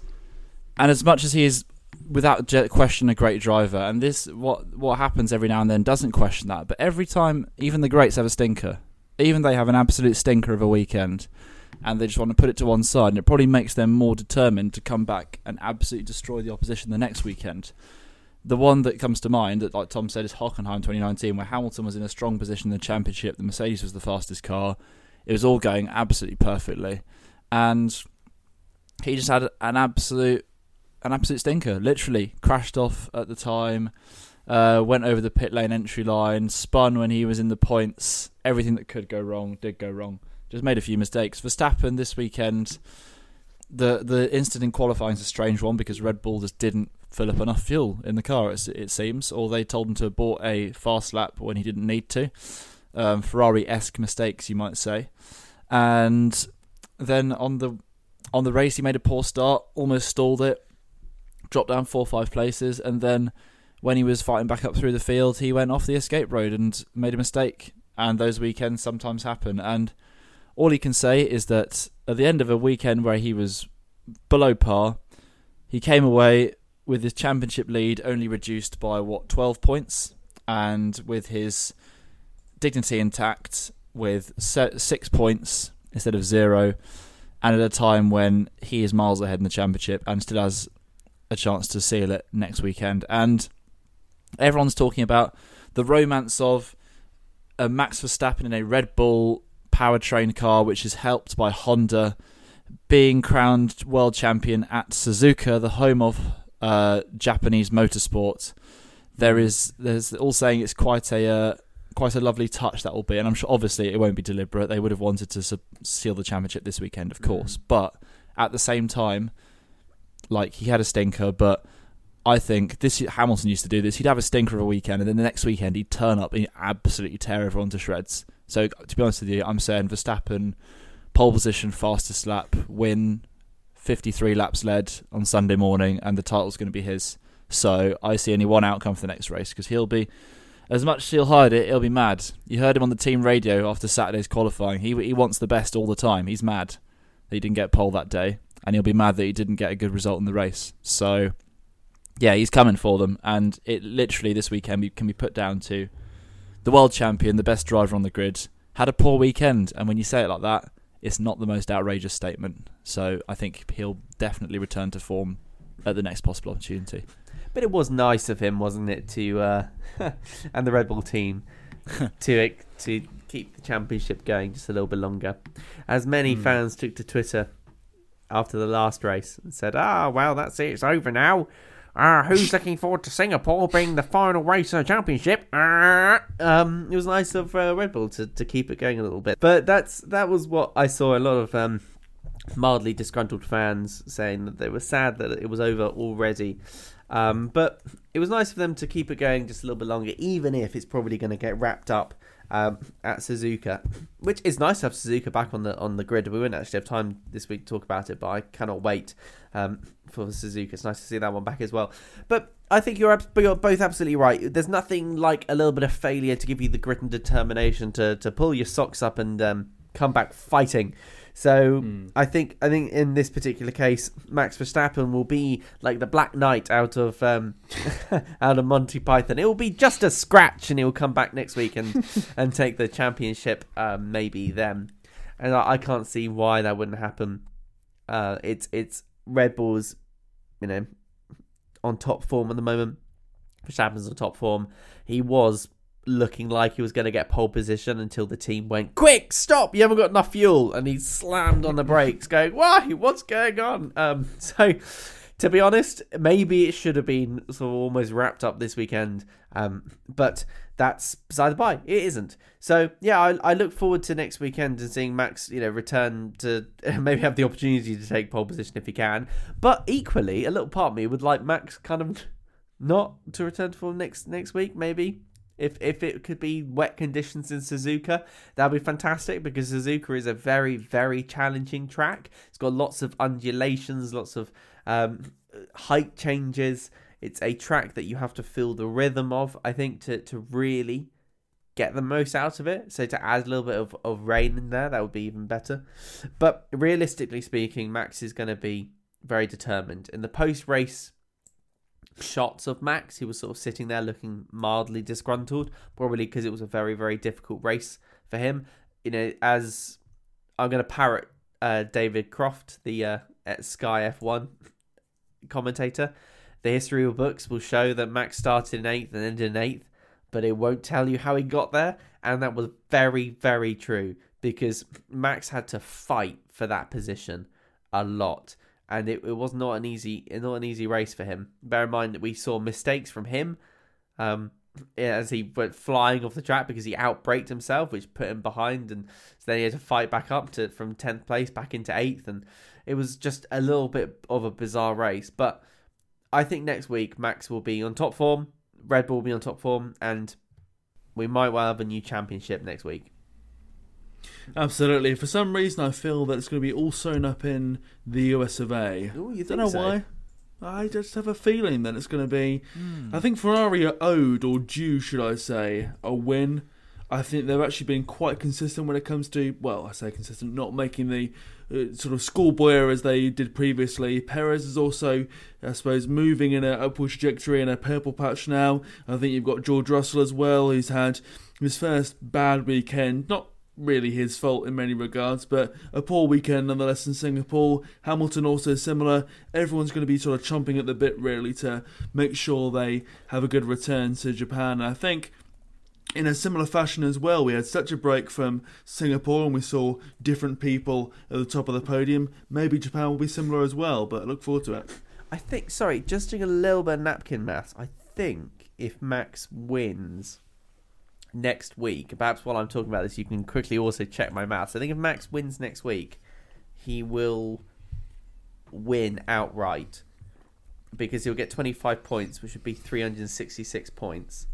and as much as he is without question a great driver, and this what what happens every now and then doesn't question that, but every time, even the greats have a stinker. Even they have an absolute stinker of a weekend, and they just want to put it to one side, and it probably makes them more determined to come back and absolutely destroy the opposition the next weekend the one that comes to mind, that like Tom said, is Hockenheim 2019, where Hamilton was in a strong position in the championship. The Mercedes was the fastest car. It was all going absolutely perfectly, and he just had an absolute, an absolute stinker. Literally crashed off at the time. Uh, went over the pit lane entry line, spun when he was in the points. Everything that could go wrong did go wrong. Just made a few mistakes. Verstappen this weekend, the the incident in qualifying is a strange one because Red Bull just didn't fill up enough fuel in the car, it, it seems, or they told him to abort a fast lap when he didn't need to. Um, Ferrari-esque mistakes, you might say. And then on the on the race, he made a poor start, almost stalled it, dropped down four or five places, and then when he was fighting back up through the field, he went off the escape road and made a mistake. And those weekends sometimes happen. And all he can say is that at the end of a weekend where he was below par, he came away with his championship lead only reduced by what 12 points? And with his dignity intact with 6 points instead of 0 and at a time when he is miles ahead in the championship and still has a chance to seal it next weekend. And everyone's talking about the romance of a Max Verstappen in a Red Bull powertrain car which is helped by Honda being crowned world champion at Suzuka the home of uh, Japanese motorsport. There is there's all saying it's quite a uh, quite a lovely touch that will be, and I'm sure obviously it won't be deliberate. They would have wanted to su- seal the championship this weekend, of course, mm. but at the same time, like he had a stinker, but I think this Hamilton used to do this. He'd have a stinker of a weekend, and then the next weekend he'd turn up and absolutely tear everyone to shreds. So to be honest with you, I'm saying Verstappen, pole position, fastest lap, win, 53 laps led on Sunday morning, and the title's going to be his. So I see only one outcome for the next race because he'll be, as much as he'll hide it, he'll be mad. You heard him on the team radio after Saturday's qualifying. He he wants the best all the time. He's mad that he didn't get pole that day, and he'll be mad that he didn't get a good result in the race. So yeah, he's coming for them, and it literally this weekend can be put down to the world champion, the best driver on the grid, had a poor weekend, and when you say it like that it's not the most outrageous statement. So I think he'll definitely return to form at the next possible opportunity. But it was nice of him, wasn't it, to uh, [laughs] and the Red Bull team [laughs] to to keep the championship going just a little bit longer. As many mm. fans took to Twitter after the last race and said, "Ah, well, that's it. It's over now. Uh, who's looking forward to Singapore being the final race of the championship?" Uh, um, it was nice of uh, Red Bull to, to keep it going a little bit, but that's that was what I saw a lot of um, mildly disgruntled fans saying that they were sad that it was over already. Um, but it was nice for them to keep it going just a little bit longer, even if it's probably going to get wrapped up um, at Suzuka, which is nice to have Suzuka back on the on the grid. We won't actually have time this week to talk about it, but I cannot wait um, for Suzuka. It's nice to see that one back as well. But I think you're, you're both absolutely right. There's nothing like a little bit of failure to give you the grit and determination to to pull your socks up and um, come back fighting. So mm. I think I think in this particular case, Max Verstappen will be like the Black Knight out of um, [laughs] out of Monty Python. It will be just a scratch, and he'll come back next week and [laughs] and take the championship. Um, maybe then, and I, I, can't see why that wouldn't happen. Uh, it's it's Red Bull's, you know, on top form at the moment. Verstappen's on top form. He was looking like he was going to get pole position until the team went, Quick, stop, you haven't got enough fuel. And he slammed on the brakes, going, Why? What's going on? Um, [laughs] so, to be honest, maybe it should have been sort of almost wrapped up this weekend. Um, but that's beside the by. It isn't. So, yeah, I, I look forward to next weekend and seeing Max, you know, return to [laughs] maybe have the opportunity to take pole position if he can. But equally, a little part of me would like Max kind of [laughs] not to return to form next next week, maybe if if it could be wet conditions in Suzuka, that'd be fantastic because Suzuka is a very very challenging track. It's got lots of undulations, lots of um, height changes. It's a track that you have to feel the rhythm of. I think to to really get the most out of it. So to add a little bit of, of rain in there, that would be even better. But realistically speaking, Max is going to be very determined. In the post race shots of Max. He was sort of sitting there looking mildly disgruntled, probably because it was a very, very difficult race for him. You know, as I'm going to parrot uh, David Croft, the uh, Sky F1 commentator, the history of books will show that Max started in eighth and ended in eighth, but it won't tell you how he got there. And that was very, very true because Max had to fight for that position a lot and it, it was not an easy not an easy race for him. Bear in mind that we saw mistakes from him um, as he went flying off the track because he outbraked himself, which put him behind, and so then he had to fight back up to from tenth place back into eighth, and it was just a little bit of a bizarre race. But I think next week Max will be on top form, Red Bull will be on top form, and we might well have a new championship next week. Absolutely. For some reason, I feel that it's going to be all sewn up in the US of A. Ooh, you Don't know so? why. I just have a feeling that it's going to be. Mm. I think Ferrari are owed, or due, should I say, a win. I think they've actually been quite consistent when it comes to, well, I say consistent, not making the uh, sort of schoolboy errors they did previously. Perez is also, I suppose, moving in an upward trajectory in a purple patch now. I think you've got George Russell as well, who's had his first bad weekend, not really his fault in many regards, but a poor weekend nonetheless in Singapore. Hamilton also similar. Everyone's going to be sort of chomping at the bit really to make sure they have a good return to Japan. I think in a similar fashion as well, we had such a break from Singapore and we saw different people at the top of the podium. Maybe Japan will be similar as well, but I look forward to it. I think, sorry, just doing a little bit of napkin maths, I think if Max wins next week, perhaps while I'm talking about this, you can quickly also check my maths. I think if Max wins next week, he will win outright because he'll get 25 points, which would be 366 points.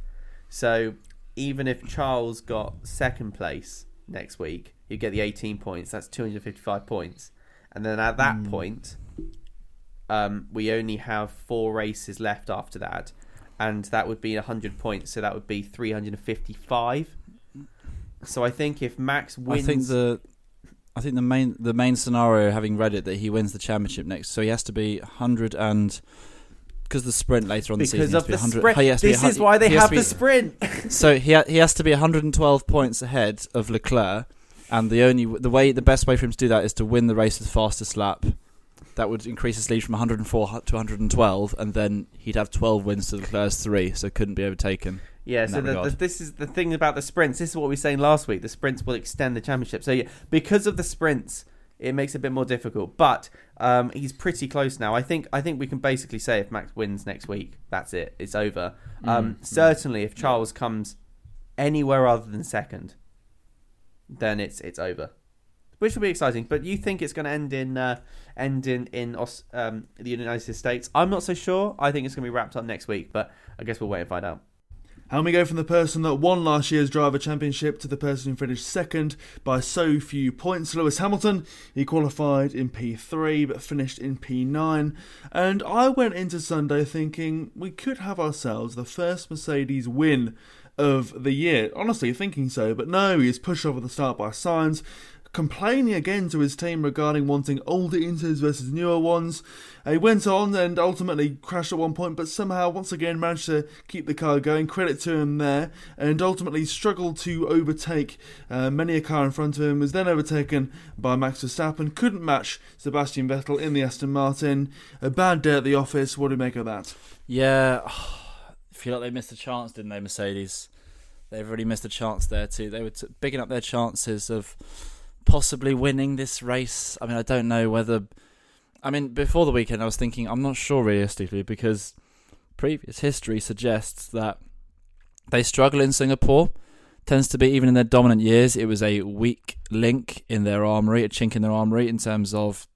So even if Charles got second place next week, you get the 18 points. That's 255 points. And then at that mm. point, um, we only have four races left after that and that would be 100 points, so that would be 355. So I think if Max wins, I think the I think the main the main scenario, having read it, that he wins the championship next, so he has to be 100 and because the sprint later on because the season of the sprint. Oh, this is why they have the sprint. [laughs] so he ha- he has to be 112 points ahead of Leclerc, and the only the way the best way for him to do that is to win the race with fastest lap that would increase his lead from 104 to 112, and then he'd have 12 wins to Leclerc's three, so couldn't be overtaken. Yeah, so the, the, this is the thing about the sprints. This is what we were saying last week. The sprints will extend the championship. So yeah, because of the sprints, it makes it a bit more difficult. But um, he's pretty close now. I think I think we can basically say if Max wins next week, that's it. It's over. Um, Mm. Certainly, if Charles comes anywhere other than second, then it's it's over, which will be exciting. But you think it's going to end in uh, end in in um, the United States? I'm not so sure. I think it's going to be wrapped up next week, but I guess we'll wait and find out. And we go from the person that won last year's driver championship to the person who finished second by so few points. Lewis Hamilton, he qualified in P3 but finished in P9. And I went into Sunday thinking we could have ourselves the first Mercedes win of the year. Honestly, thinking so, but no, he is pushed off the start by Sainz. Complaining again to his team regarding wanting older Inters versus newer ones. He went on and ultimately crashed at one point, but somehow once again managed to keep the car going. Credit to him there, and ultimately struggled to overtake uh, many a car in front of him. Was then overtaken by Max Verstappen. Couldn't match Sebastian Vettel in the Aston Martin. A bad day at the office. What do you make of that? Yeah, [sighs] I feel like they missed a chance, didn't they, Mercedes? They've really missed a chance there too. They were t- bigging up their chances of possibly winning this race. I mean, I don't know whether. I mean, before the weekend, I was thinking I'm not sure realistically because previous history suggests that they struggle in Singapore. Tends to be even in their dominant years, it was a weak link in their armory, a chink in their armory in terms of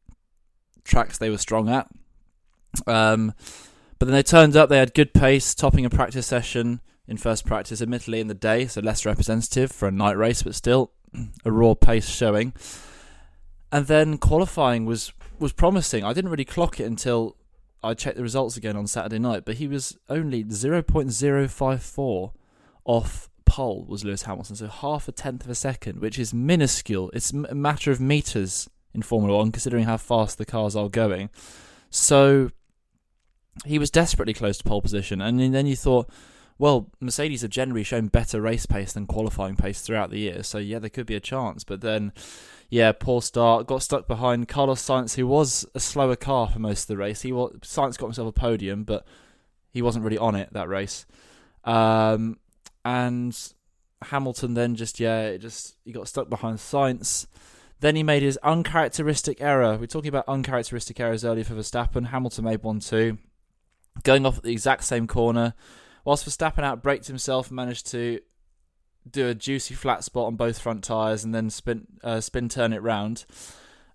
tracks they were strong at. Um, but then they turned up. They had good pace, topping a practice session in first practice, admittedly in the day, so less representative for a night race, but still a raw pace showing. And then qualifying was was promising. I didn't really clock it until I checked the results again on Saturday night, but he was only 0.054 off pole was Lewis Hamilton, so half a tenth of a second, which is minuscule. It's a matter of meters in Formula One, considering how fast the cars are going. So he was desperately close to pole position, and then you thought, well, Mercedes have generally shown better race pace than qualifying pace throughout the year, so yeah, there could be a chance. But then, yeah, poor start, got stuck behind Carlos Sainz, who was a slower car for most of the race. He was, Sainz got himself a podium, but he wasn't really on it that race. Um, and Hamilton then just yeah, it just he got stuck behind Sainz. Then he made his uncharacteristic error. We are talking about uncharacteristic errors earlier for Verstappen. Hamilton made one too, going off at the exact same corner. Whilst Verstappen outbraked himself, and managed to do a juicy flat spot on both front tyres and then spin uh, spin turn it round.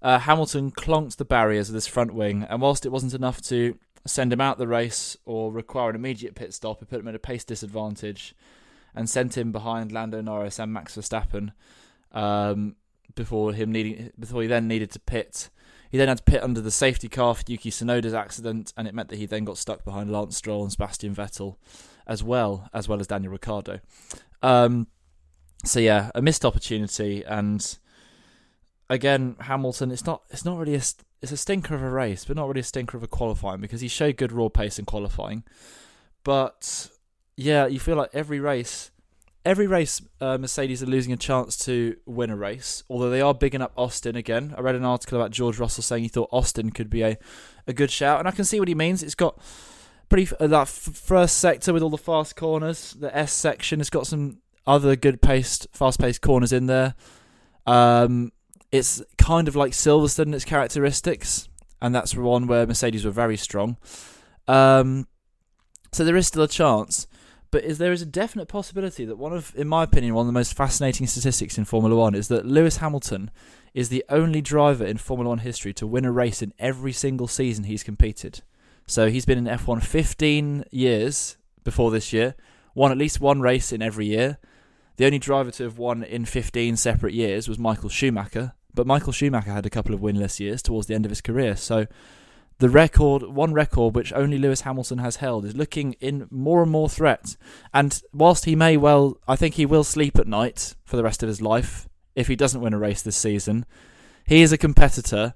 Uh, Hamilton clonked the barriers of this front wing, and whilst it wasn't enough to send him out the race or require an immediate pit stop, it put him at a pace disadvantage and sent him behind Lando Norris and Max Verstappen um, before him needing before he then needed to pit. He then had to pit under the safety car for Yuki Tsunoda's accident, and it meant that he then got stuck behind Lance Stroll and Sebastian Vettel, as well as well as Daniel Ricciardo. Um, so yeah, a missed opportunity, and again Hamilton. It's not it's not really a it's a stinker of a race, but not really a stinker of a qualifying because he showed good raw pace in qualifying, but yeah, you feel like every race, every race, uh, Mercedes are losing a chance to win a race. Although they are bigging up Austin again. I read an article about George Russell saying he thought Austin could be a, a good shout, and I can see what he means. It's got pretty uh, that f- first sector with all the fast corners. The S section has got some other good paced, fast paced corners in there. Um, it's kind of like Silverstone in its characteristics, and that's one where Mercedes were very strong. Um, so there is still a chance but is there is a definite possibility that one of, in my opinion, one of the most fascinating statistics in Formula One is that Lewis Hamilton is the only driver in Formula One history to win a race in every single season he's competed. So he's been in F1 15 years before this year, won at least one race in every year. The only driver to have won in 15 separate years was Michael Schumacher, but Michael Schumacher had a couple of winless years towards the end of his career. So the record, one record which only Lewis Hamilton has held, is looking in more and more threat. And whilst he may well, I think he will sleep at night for the rest of his life if he doesn't win a race this season. He is a competitor,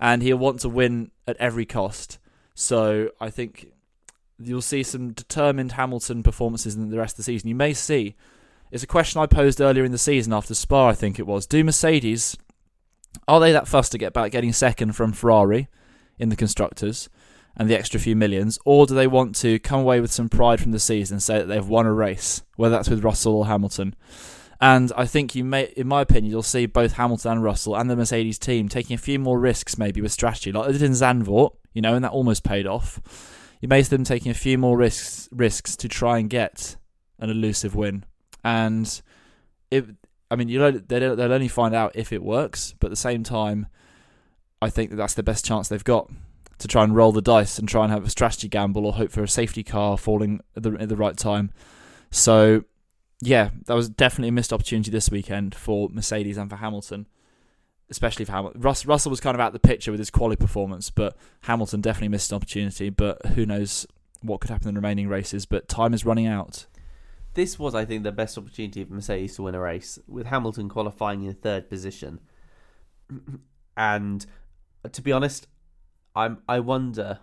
and he'll want to win at every cost. So I think you'll see some determined Hamilton performances in the rest of the season. You may see. It's a question I posed earlier in the season after Spa, I think it was. Do Mercedes are they that fussed to get back getting second from Ferrari? in the constructors and the extra few millions, or do they want to come away with some pride from the season say that they've won a race, whether that's with Russell or Hamilton? And I think you may, in my opinion, you'll see both Hamilton and Russell and the Mercedes team taking a few more risks, maybe with strategy, like they did in Zandvoort, you know, and that almost paid off. You may see them taking a few more risks risks to try and get an elusive win. And it, I mean, you know, they'll, they'll only find out if it works, but at the same time, I think that that's the best chance they've got to try and roll the dice and try and have a strategy gamble or hope for a safety car falling at the, at the right time. So yeah, that was definitely a missed opportunity this weekend for Mercedes and for Hamilton, especially for Hamilton. Russ, Russell was kind of out the picture with his quality performance, but Hamilton definitely missed an opportunity. But who knows what could happen in the remaining races? But time is running out. This was, I think, the best opportunity for Mercedes to win a race, with Hamilton qualifying in third position. [clears throat] And uh, to be honest, I'm I wonder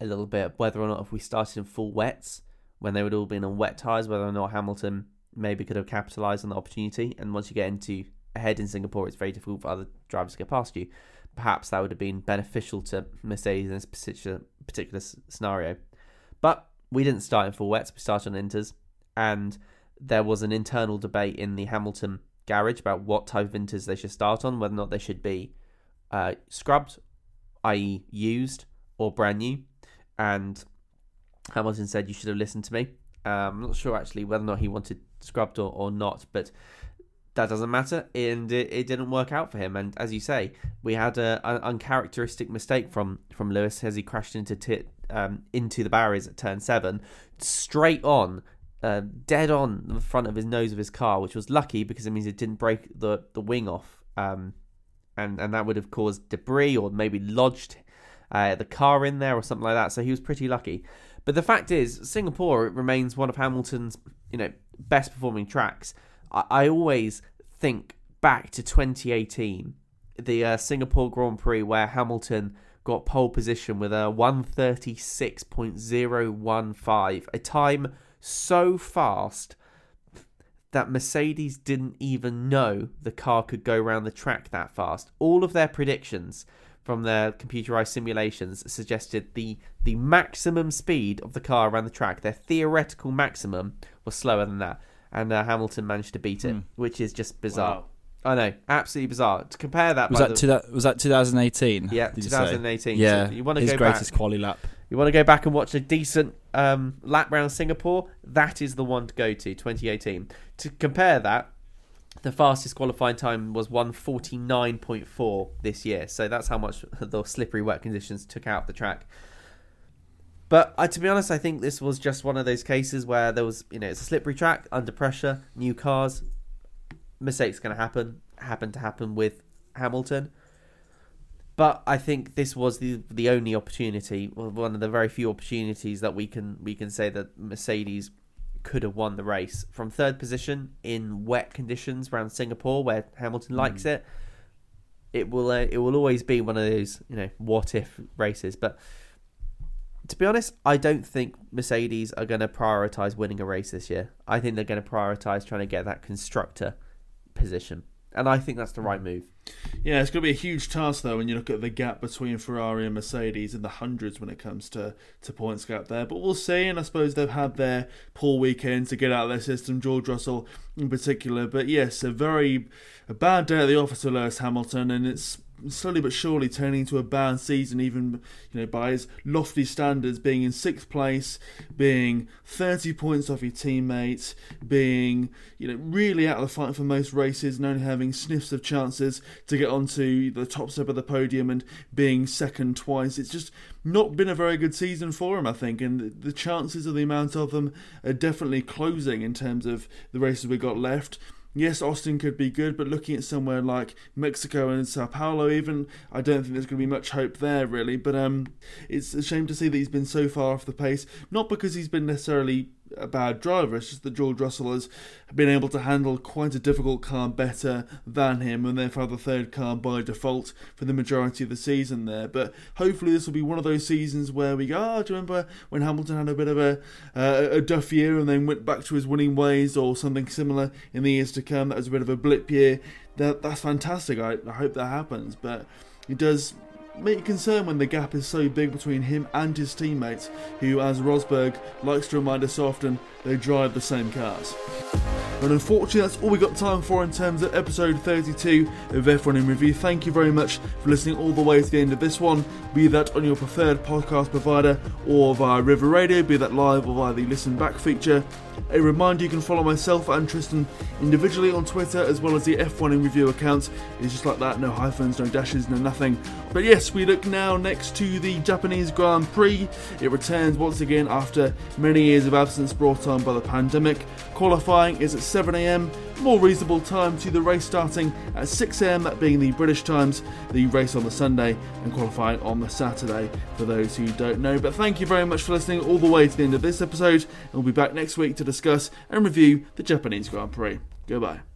a little bit whether or not if we started in full wets when they would all been on wet tyres, whether or not Hamilton maybe could have capitalised on the opportunity. And once you get into ahead in Singapore, it's very difficult for other drivers to get past you. Perhaps that would have been beneficial to Mercedes in this particular particular scenario. But we didn't start in full wets; we started on inters, and there was an internal debate in the Hamilton garage about what type of inters they should start on, whether or not they should be uh, scrubbed, i.e., used or brand new. And Hamilton said you should have listened to me. Um, I'm not sure actually whether or not he wanted scrubbed or, or not, but that doesn't matter, and it, it, didn't work out for him. And as you say, we had an uncharacteristic mistake from from Lewis as he crashed into t- um, into the barriers at turn seven, straight on, uh, dead on the front of his nose of his car, which was lucky because it means it didn't break the the wing off, um, and and that would have caused debris or maybe lodged uh, the car in there or something like that. So he was pretty lucky. But the fact is, Singapore remains one of Hamilton's, you know, best performing tracks. I, I always think back to 2018, the uh, Singapore Grand Prix, where Hamilton got pole position with a 136.015, a time so fast that Mercedes didn't even know the car could go around the track that fast. All of their predictions from their computerized simulations suggested the the maximum speed of the car around the track, their theoretical maximum, was slower than that, and uh, Hamilton managed to beat it, mm. which is just bizarre. Wow. I know, absolutely bizarre. To compare that, was that, the, that was that 2018? Yeah, 2018. Yeah, so you want to his go greatest back, quali lap. You want to go back and watch a decent um, lap round Singapore? That is the one to go to. 2018. To compare that, the fastest qualifying time was 149.4 this year. So that's how much [laughs] the slippery wet conditions took out the track. But uh, to be honest, I think this was just one of those cases where there was, you know, it's a slippery track under pressure, new cars, mistakes going to happen, happen to happen with Hamilton. But I think this was the the only opportunity, one of the very few opportunities that we can we can say that Mercedes could have won the race from third position in wet conditions around Singapore, where Hamilton likes mm. it. It will uh, it will always be one of those you know what if races. But to be honest, I don't think Mercedes are going to prioritize winning a race this year. I think they're going to prioritize trying to get that constructor position, and I think that's the right move. Yeah, it's going to be a huge task though when you look at the gap between Ferrari and Mercedes in the hundreds when it comes to, to points gap there. But we'll see, and I suppose they've had their poor weekend to get out of their system, George Russell in particular. But yes, a very a bad day at the office for Lewis Hamilton, and it's slowly but surely turning into a bad season, even you know by his lofty standards, being in sixth place, being 30 points off his teammates, being you know really out of the fight for most races, and only having sniffs of chances to get onto the top step of the podium and being second twice. It's just not been a very good season for him, I think, and the chances of the amount of them are definitely closing in terms of the races we got left yes, Austin could be good, but looking at somewhere like Mexico and Sao Paulo, even I don't think there's going to be much hope there really. But um, it's a shame to see that he's been so far off the pace, not because he's been necessarily a bad driver. It's just that George Russell has been able to handle quite a difficult car better than him, and therefore the third car by default for the majority of the season there. But hopefully this will be one of those seasons where we go, oh, do you remember when Hamilton had a bit of a uh, a duff year and then went back to his winning ways or something similar in the years to come? That was a bit of a blip year. That that's fantastic. I, I hope that happens, but it does make you concerned when the gap is so big between him and his teammates, who, as Rosberg likes to remind us often, they drive the same cars. And unfortunately, that's all we got time for in terms of episode 32 of F1 in Review. Thank you very much for listening all the way to the end of this one, be that on your preferred podcast provider or via River Radio, be that live or via the listen back feature. A reminder you can follow myself and Tristan individually on Twitter as well as the F1 in Review account. It's just like that, no hyphens, no dashes, no nothing. But yes, we look now next to the Japanese Grand Prix. It returns once again after many years of absence brought on by the pandemic. Qualifying is at 7am, more reasonable time to the race starting at 6am, that being the British times, the race on the Sunday, and qualifying on the Saturday for those who don't know. But thank you very much for listening all the way to the end of this episode, and we'll be back next week to discuss and review the Japanese Grand Prix. Goodbye.